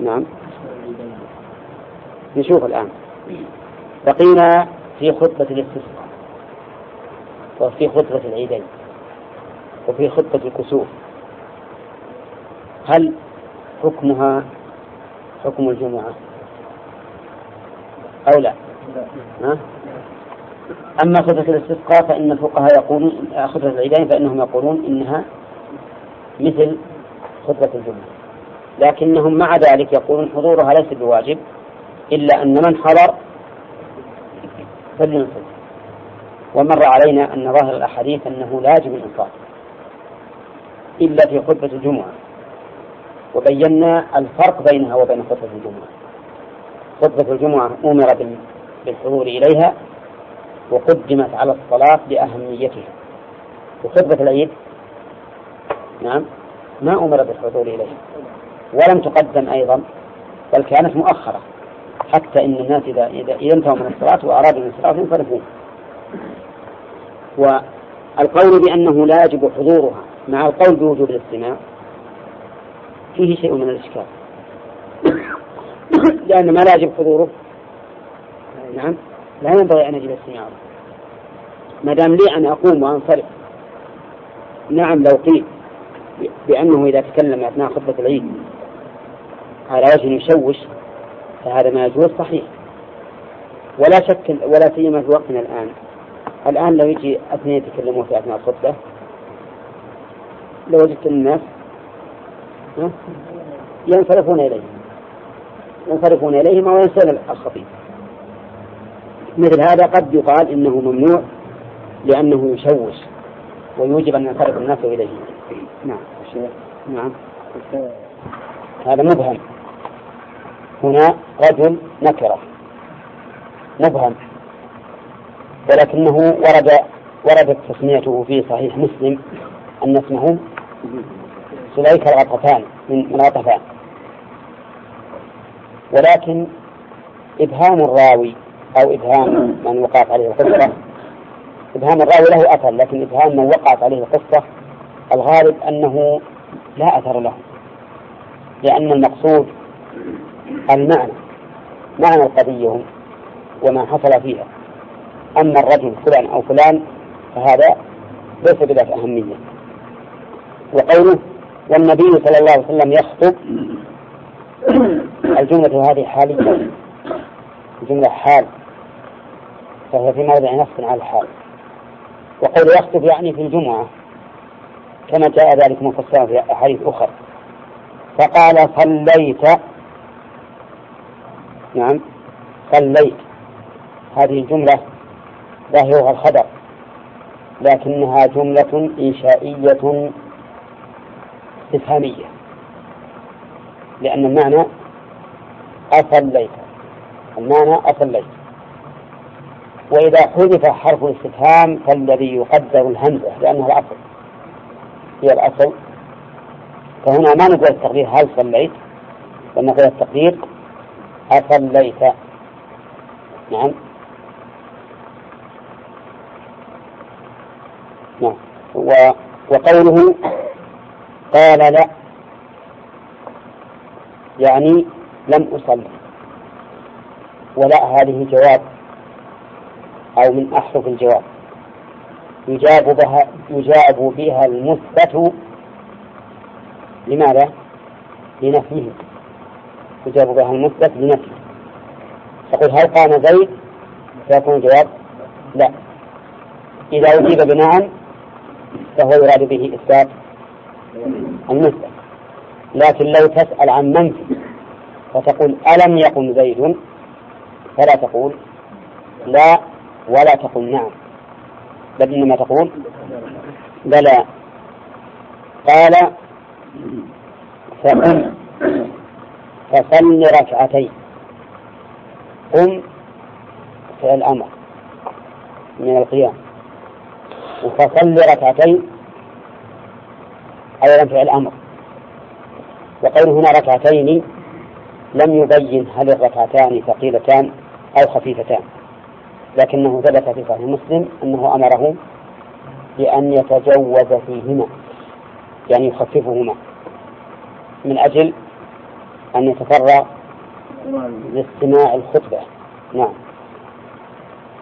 نعم. نشوف الآن. بقينا في خطبة الاستسقاء. وفي خطبة العيدين. وفي خطبة الكسوف. هل حكمها حكم الجمعة. أو لا؟ ها؟ أما خطبة الاستسقاء فإن الفقهاء يقولون خطبة العيدين فإنهم يقولون إنها مثل خطبة الجمعة. لكنهم مع ذلك يقولون حضورها ليس بواجب إلا أن من حضر فلينصت. ومر علينا أن ظاهر الأحاديث أنه لا يجب الإنصات إلا في خطبة الجمعة. وبينا الفرق بينها وبين خطبة الجمعة. خطبة الجمعة أمر بالحضور إليها وقدمت على الصلاة لأهميتها وخطبة العيد نعم ما أمر بالحضور إليها. ولم تقدم أيضا بل كانت مؤخرة. حتى إن الناس إذا إذا انتهوا من الصلاة وأرادوا من الصلاة ينصرفون والقول بأنه لا يجب حضورها مع القول بوجوب الاستماع فيه شيء من الإشكال. لأن ما لا يجب حضوره. نعم. لا ينبغي أن يجب استماعه ما دام لي أن أقوم وأنصرف. نعم لو قيل بأنه إذا تكلم أثناء خطبة العيد على وجه يشوش فهذا ما يجوز صحيح. ولا شك ولا سيما في وقتنا الآن. الآن لو يجي أثنين يتكلمون في أثناء الخطبة لوجدت الناس ينصرفون إليه. ينصرفون إليهما وينسون الخطيب مثل هذا قد يقال إنه ممنوع لأنه يشوش ويوجب أن ينصرف الناس إليه. نعم. نعم. هذا مبهم. هنا رجل نكرة. مبهم. ولكنه ورد وردت تسميته في صحيح مسلم أن اسمه سليك الغطفان من من غطفان ولكن إبهام الراوي أو إبهام من وقعت عليه القصة إبهام الراوي له أثر لكن إبهام من وقعت عليه القصة الغالب أنه لا أثر له لأن المقصود المعنى معنى القضية وما حصل فيها. أما الرجل فلان أو فلان فهذا ليس بذات أهمية. وقوله والنبي صلى الله عليه وسلم يخطب. الجملة هذه حالية. الجملة حال. فهي في موضع نص على الحال. وقول يخطب يعني في الجمعة كما جاء ذلك مفسرا في أحاديث أخرى. فقال صليت. نعم صليت. هذه الجملة ظاهرها الخبر لكنها جملة إنشائية. استفهامية لأن المعنى أصليت. المعنى أصليت. وإذا حذف حرف الاستفهام فالذي يقدر الهمزة لأنها الأصل. هي الأصل. فهنا ما نقول التقدير هل صليت بل نقول التقدير أصليت. نعم. نعم. وقوله قال لا. يعني لم أصلي. ولا هذه جواب. أو من أحرف الجواب. يجاب بها يجاب بها المثبت لماذا؟ لنفيه. يجاب بها المثبت لنفيه. تقول هل قام زيد؟ فيكون الجواب لا. إذا أجيب بناء فهو يراد به إثبات. المثبت لكن لو تسأل عن منفي فتقول ألم يقم زيد؟ فلا تقول لا ولا تقول نعم. بل إنما تقول بلى. قال فقم فصل ركعتين. قم فعل أمر من القيام. وفصل ركعتين أيضا فعل أمر وقوله هنا ركعتين لم يبين هل الركعتان ثقيلتان أو خفيفتان لكنه ثبت في صحيح مسلم أنه أمره بأن يتجوز فيهما يعني يخففهما من أجل أن يتفرغ لاستماع الخطبة. نعم.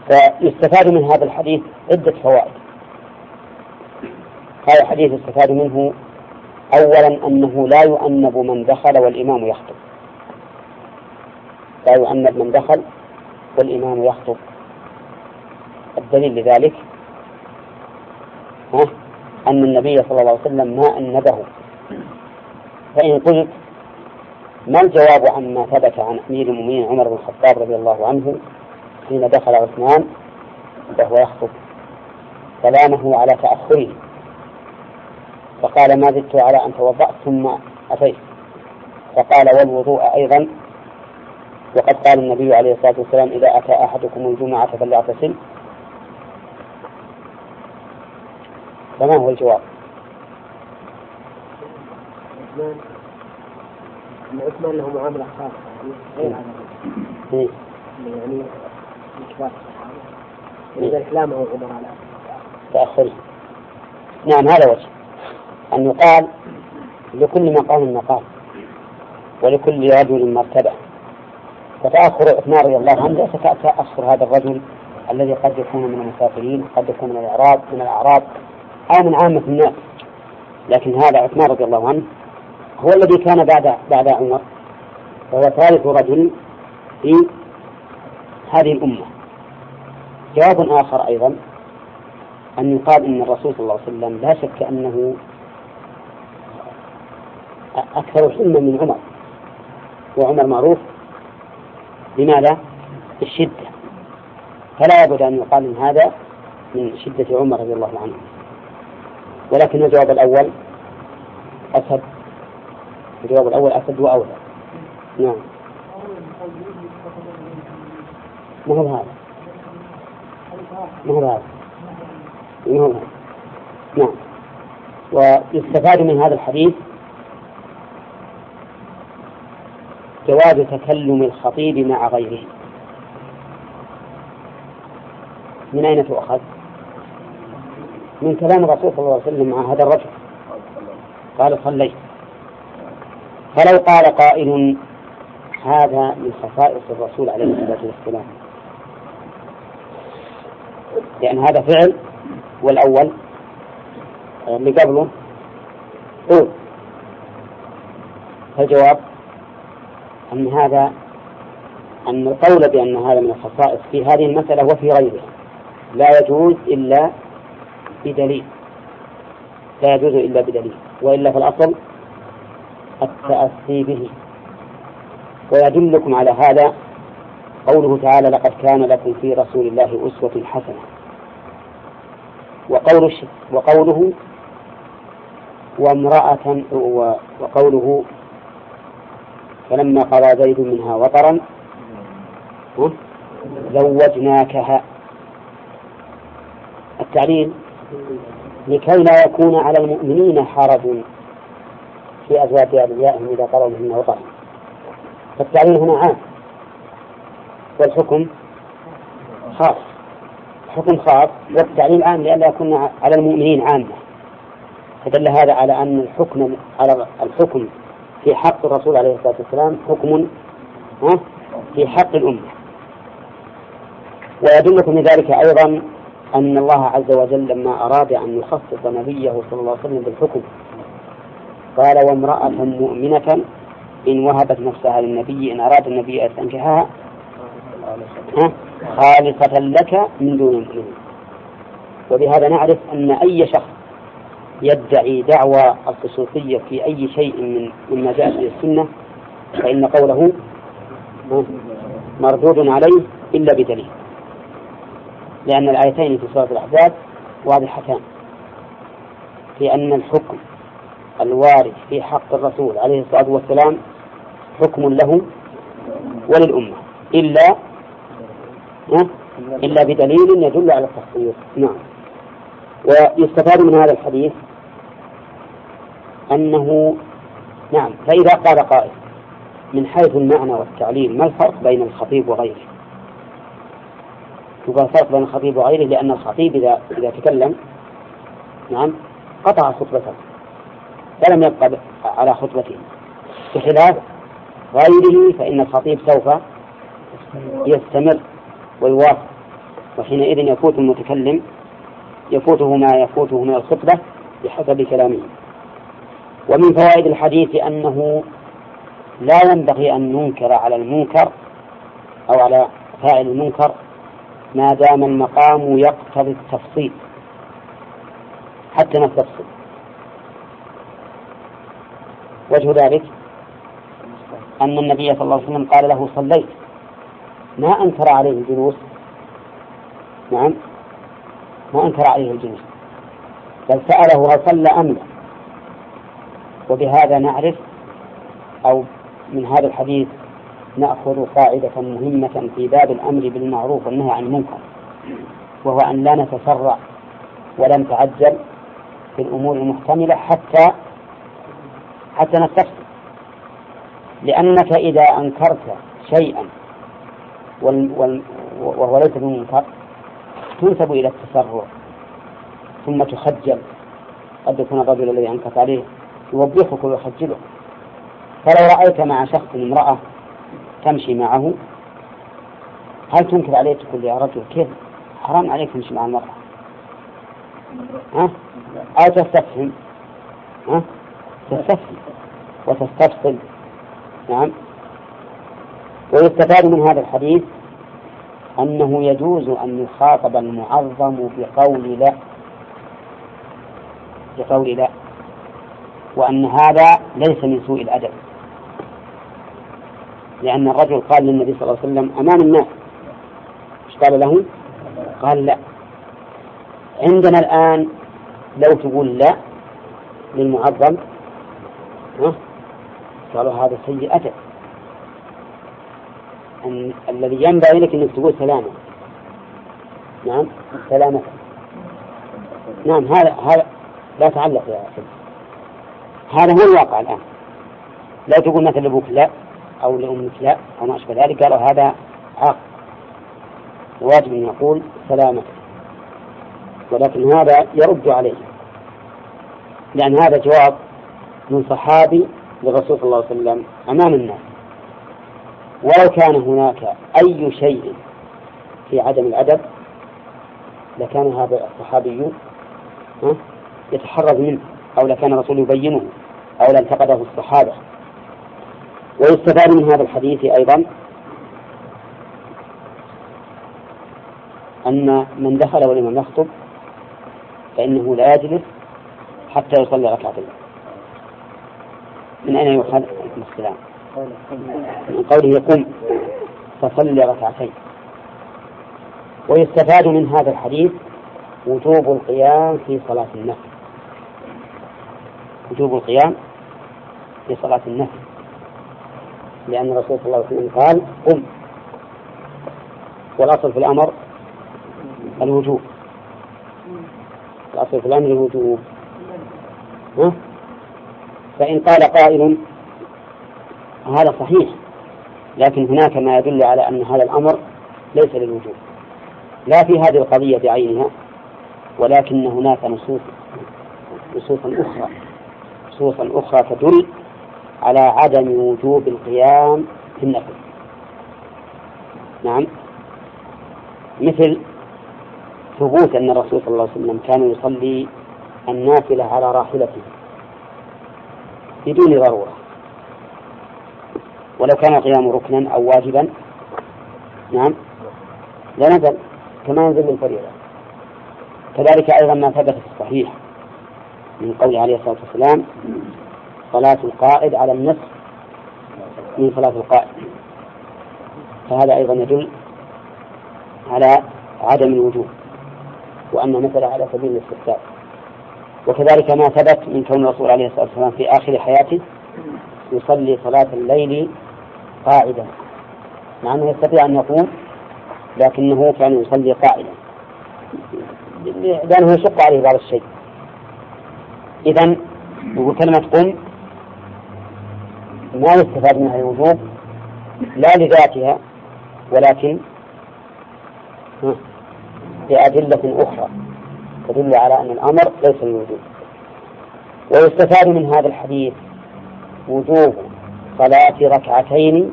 فيستفاد من هذا الحديث عدة فوائد. هذا الحديث يستفاد منه أولا أنه لا يؤنب من دخل والإمام يخطب. لا يؤنب من دخل والإمام يخطب. الدليل لذلك ها؟ أن النبي صلى الله عليه وسلم ما أنبه. فإن قلت ما الجواب عما ثبت عن أمير المؤمنين عمر بن الخطاب رضي الله عنه حين دخل عثمان وهو يخطب؟ كلامه على تأخره. فقال ما زدت على أن توضأت ثم أتيت. فقال والوضوء أيضا. وقد قال النبي عليه الصلاة والسلام إذا أتى أحدكم الجمعة فليغتسل. فما هو الجواب؟ أن عثمان له معاملة خاصة غير عن إيه. يعني كبار ولذلك لامه عمر على تأخره نعم هذا وجه. أن يقال لكل مقام مقام ولكل رجل مرتبة فتأخر عثمان رضي الله عنه ليس كتأخر هذا الرجل الذي قد يكون من المسافرين قد يكون من الأعراب من الأعراب أو من عامة الناس. لكن هذا عثمان رضي الله عنه هو الذي كان بعد بعد عمر وهو ثالث رجل في هذه الأمة. جواب آخر أيضا أن يقال أن الرسول صلى الله عليه وسلم لا شك أنه أكثر حلما من عمر. وعمر معروف لماذا؟ الشدة فلا يبد أن يقال إن هذا من شدة عمر رضي الله عنه. ولكن الجواب الأول أسد. الجواب الأول أسد وأولى. نعم. ما هو هذا؟ ما هو هذا؟ ما هو هذا؟ نعم. ويستفاد من هذا الحديث جواز تكلم الخطيب مع غيره. من أين تؤخذ؟ من كلام الرسول صلى الله عليه وسلم مع هذا الرجل. قال صليت. فلو قال قائل هذا من خصائص الرسول عليه الصلاة والسلام. لأن هذا فعل والأول اللي قبله قول. فالجواب أن هذا أن القول بأن هذا من الخصائص في هذه المسألة وفي غيرها لا يجوز إلا بدليل لا يجوز إلا بدليل وإلا في الأصل التأسي به. ويدلكم على هذا قوله تعالى لقد كان لكم في رسول الله أسوة حسنة وقول وقوله وامرأة وقوله فلما قضى زيد منها وطرا زوجناكها. التعليل لكي لا يكون على المؤمنين حرج في أزواج أوليائهم إذا قضوا منهن وطرا. فالتعليل هنا عام. والحكم خاص. حكم خاص والتعليل عام لئلا يكون على المؤمنين عامة. فدل هذا على أن الحكم على الحكم في حق الرسول عليه الصلاة والسلام حكم؟ في حق الأمة ويدلكم ذلك أيضا أن الله عز وجل لما أراد أن يخصص نبيه صلى الله عليه وسلم بالحكم قال وامرأة مؤمنة إن وهبت نفسها للنبي إن أراد النبي أن يستنكحها خالصة لك من دون المؤمنين وبهذا نعرف أن أي شخص يدعي دعوى الخصوصية في أي شيء من مما جاء في السنة فإن قوله مردود عليه إلا بدليل لأن الآيتين في سورة الأحزاب واضحتان في أن الحكم الوارد في حق الرسول عليه الصلاة والسلام حكم له وللأمة إلا إلا بدليل يدل على التخصيص. نعم. ويستفاد من هذا الحديث أنه نعم فإذا قال قائل من حيث المعنى والتعليل ما الفرق بين الخطيب وغيره؟ يقال فرق بين الخطيب وغيره لأن الخطيب إذا إذا تكلم نعم قطع خطبته فلم يبقى على خطبته بخلاف غيره فإن الخطيب سوف يستمر ويواصل وحينئذ يفوت المتكلم يفوته ما يفوته من الخطبة بحسب كلامه ومن فوائد الحديث أنه لا ينبغي أن ننكر على المنكر أو على فاعل المنكر ما دام المقام يقتضي التفصيل حتى نستفصل وجه ذلك أن النبي صلى الله عليه وسلم قال له صليت. ما أنكر عليه الجلوس. نعم. ما أنكر عليه الجلوس. بل سأله هل صلى أم لا؟ وبهذا نعرف أو من هذا الحديث نأخذ قاعدة مهمة في باب الأمر بالمعروف والنهي عن المنكر وهو أن لا نتسرع ولا نتعجل في الأمور المحتملة حتى حتى نستفسر لأنك إذا أنكرت شيئا وهو ليس بمنكر تنسب إلى التسرع ثم تخجل قد يكون الرجل الذي أنكرت عليه يوبخك ويخجلك. فلو رأيت مع شخص امرأة تمشي معه هل تنكر عليه تقول يا رجل كيف حرام عليك تمشي مع المرأة. ها؟ أو تستفهم. ها؟ تستفهم وتستفصل نعم. ويستفاد من هذا الحديث أنه يجوز أن يخاطب المعظم بقول لا. بقول لا. وأن هذا ليس من سوء الأدب. لأن الرجل قال للنبي صلى الله عليه وسلم أمام الناس. إيش قال له؟ قال لا. عندنا الآن لو تقول لا للمعظم قالوا هذا سيء أدب. أن الذي ينبغي لك أنك تقول سلامة. نعم؟ سلامة. نعم هذا هذا لا تعلق يا أخي. هذا هو الواقع الآن. لا تقول مثل أبوك لا أو لأمك لا أو ما أشبه ذلك. قالوا هذا عاق واجب أن يقول سلامة. ولكن هذا يرد عليه. لأن هذا جواب من صحابي للرسول صلى الله عليه وسلم أمام الناس. ولو كان هناك أي شيء في عدم الأدب لكان هذا الصحابي يتحرز منه أو لكان الرسول يبينه. أو لانتقده الصحابة. ويستفاد من هذا الحديث أيضا أن من دخل ولمن يخطب فإنه لا يجلس حتى يصلي ركعتين. من أين يؤخذ؟ السلام؟ من قوله قم فصلي ركعتين. ويستفاد من هذا الحديث وجوب القيام في صلاة النفل. وجوب القيام في صلاة النفل لأن الرسول صلى الله عليه وسلم قال قم والأصل في الأمر الوجوب. الأصل في الأمر الوجوب. ها؟ فإن قال قائل هذا صحيح لكن هناك ما يدل على أن هذا الأمر ليس للوجوب. لا في هذه القضية بعينها ولكن هناك نصوص نصوصا أخرى. نصوصا أخرى تدل على عدم وجوب القيام في النفل نعم. مثل ثبوت أن الرسول صلى الله عليه وسلم كان يصلي النافلة على راحلته بدون ضرورة. ولو كان القيام ركنا أو واجبا. نعم. لنزل كما ينزل الفريضة. كذلك أيضا ما ثبت في الصحيح. من قول عليه الصلاة والسلام صلاة القائد على النصف من صلاة القائد. فهذا أيضا يدل على عدم الوجوب وأن مثل على سبيل الاستحسان وكذلك ما ثبت من كون الرسول عليه الصلاة والسلام في آخر حياته يصلي صلاة الليل قاعدا مع أنه يستطيع أن يقوم لكنه كان يصلي قاعدا. لأنه يشق عليه بعض الشيء. إذا يقول كلمة قم ما يستفاد منها الوجوب لا لذاتها ولكن لأدلة أخرى تدل على أن الأمر ليس للوجوب ويستفاد من هذا الحديث وجوب صلاة ركعتين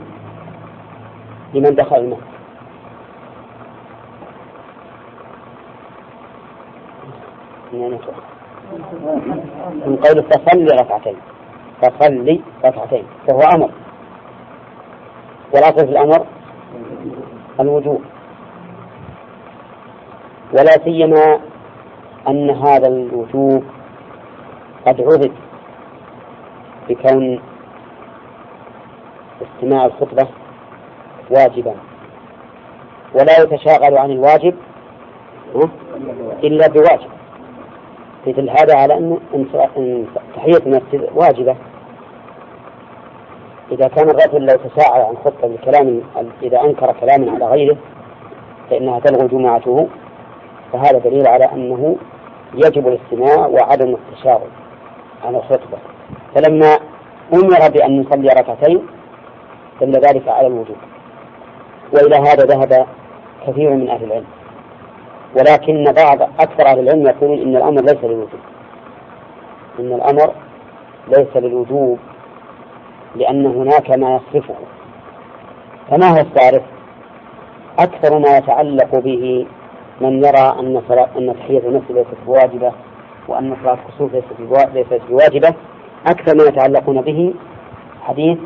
لمن دخل المسجد. من قول فصلي ركعتين. فصلي ركعتين. فهو أمر. والأصل في الأمر الوجوب. ولا سيما أن هذا الوجوب قد عرف بكون استماع الخطبة واجبا. ولا يتشاغل عن الواجب إلا بواجب. مثل هذا على أن تحية المسجد واجبة. إذا كان الرجل لو تساءل عن خطة بكلام إذا أنكر كلاما على غيره فإنها تلغو جماعته فهذا دليل على أنه يجب الاستماع وعدم التشاغل عن الخطبة. فلما أمر بأن نصلي ركعتين دل ذلك على الوجوب. وإلى هذا ذهب كثير من أهل العلم. ولكن بعض أكثر أهل العلم يقولون إن الأمر ليس للوجوب. إن الأمر ليس للوجوب لأن هناك ما يصرفه. فما هو الصارف؟ أكثر ما يتعلق به من يرى أن أن تحية المسجد ليست بواجبة وأن صلاة الكسوف ليست بواجبة. أكثر ما يتعلقون به حديث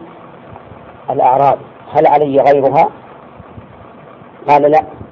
الأعراب. هل علي غيرها؟ قال لا.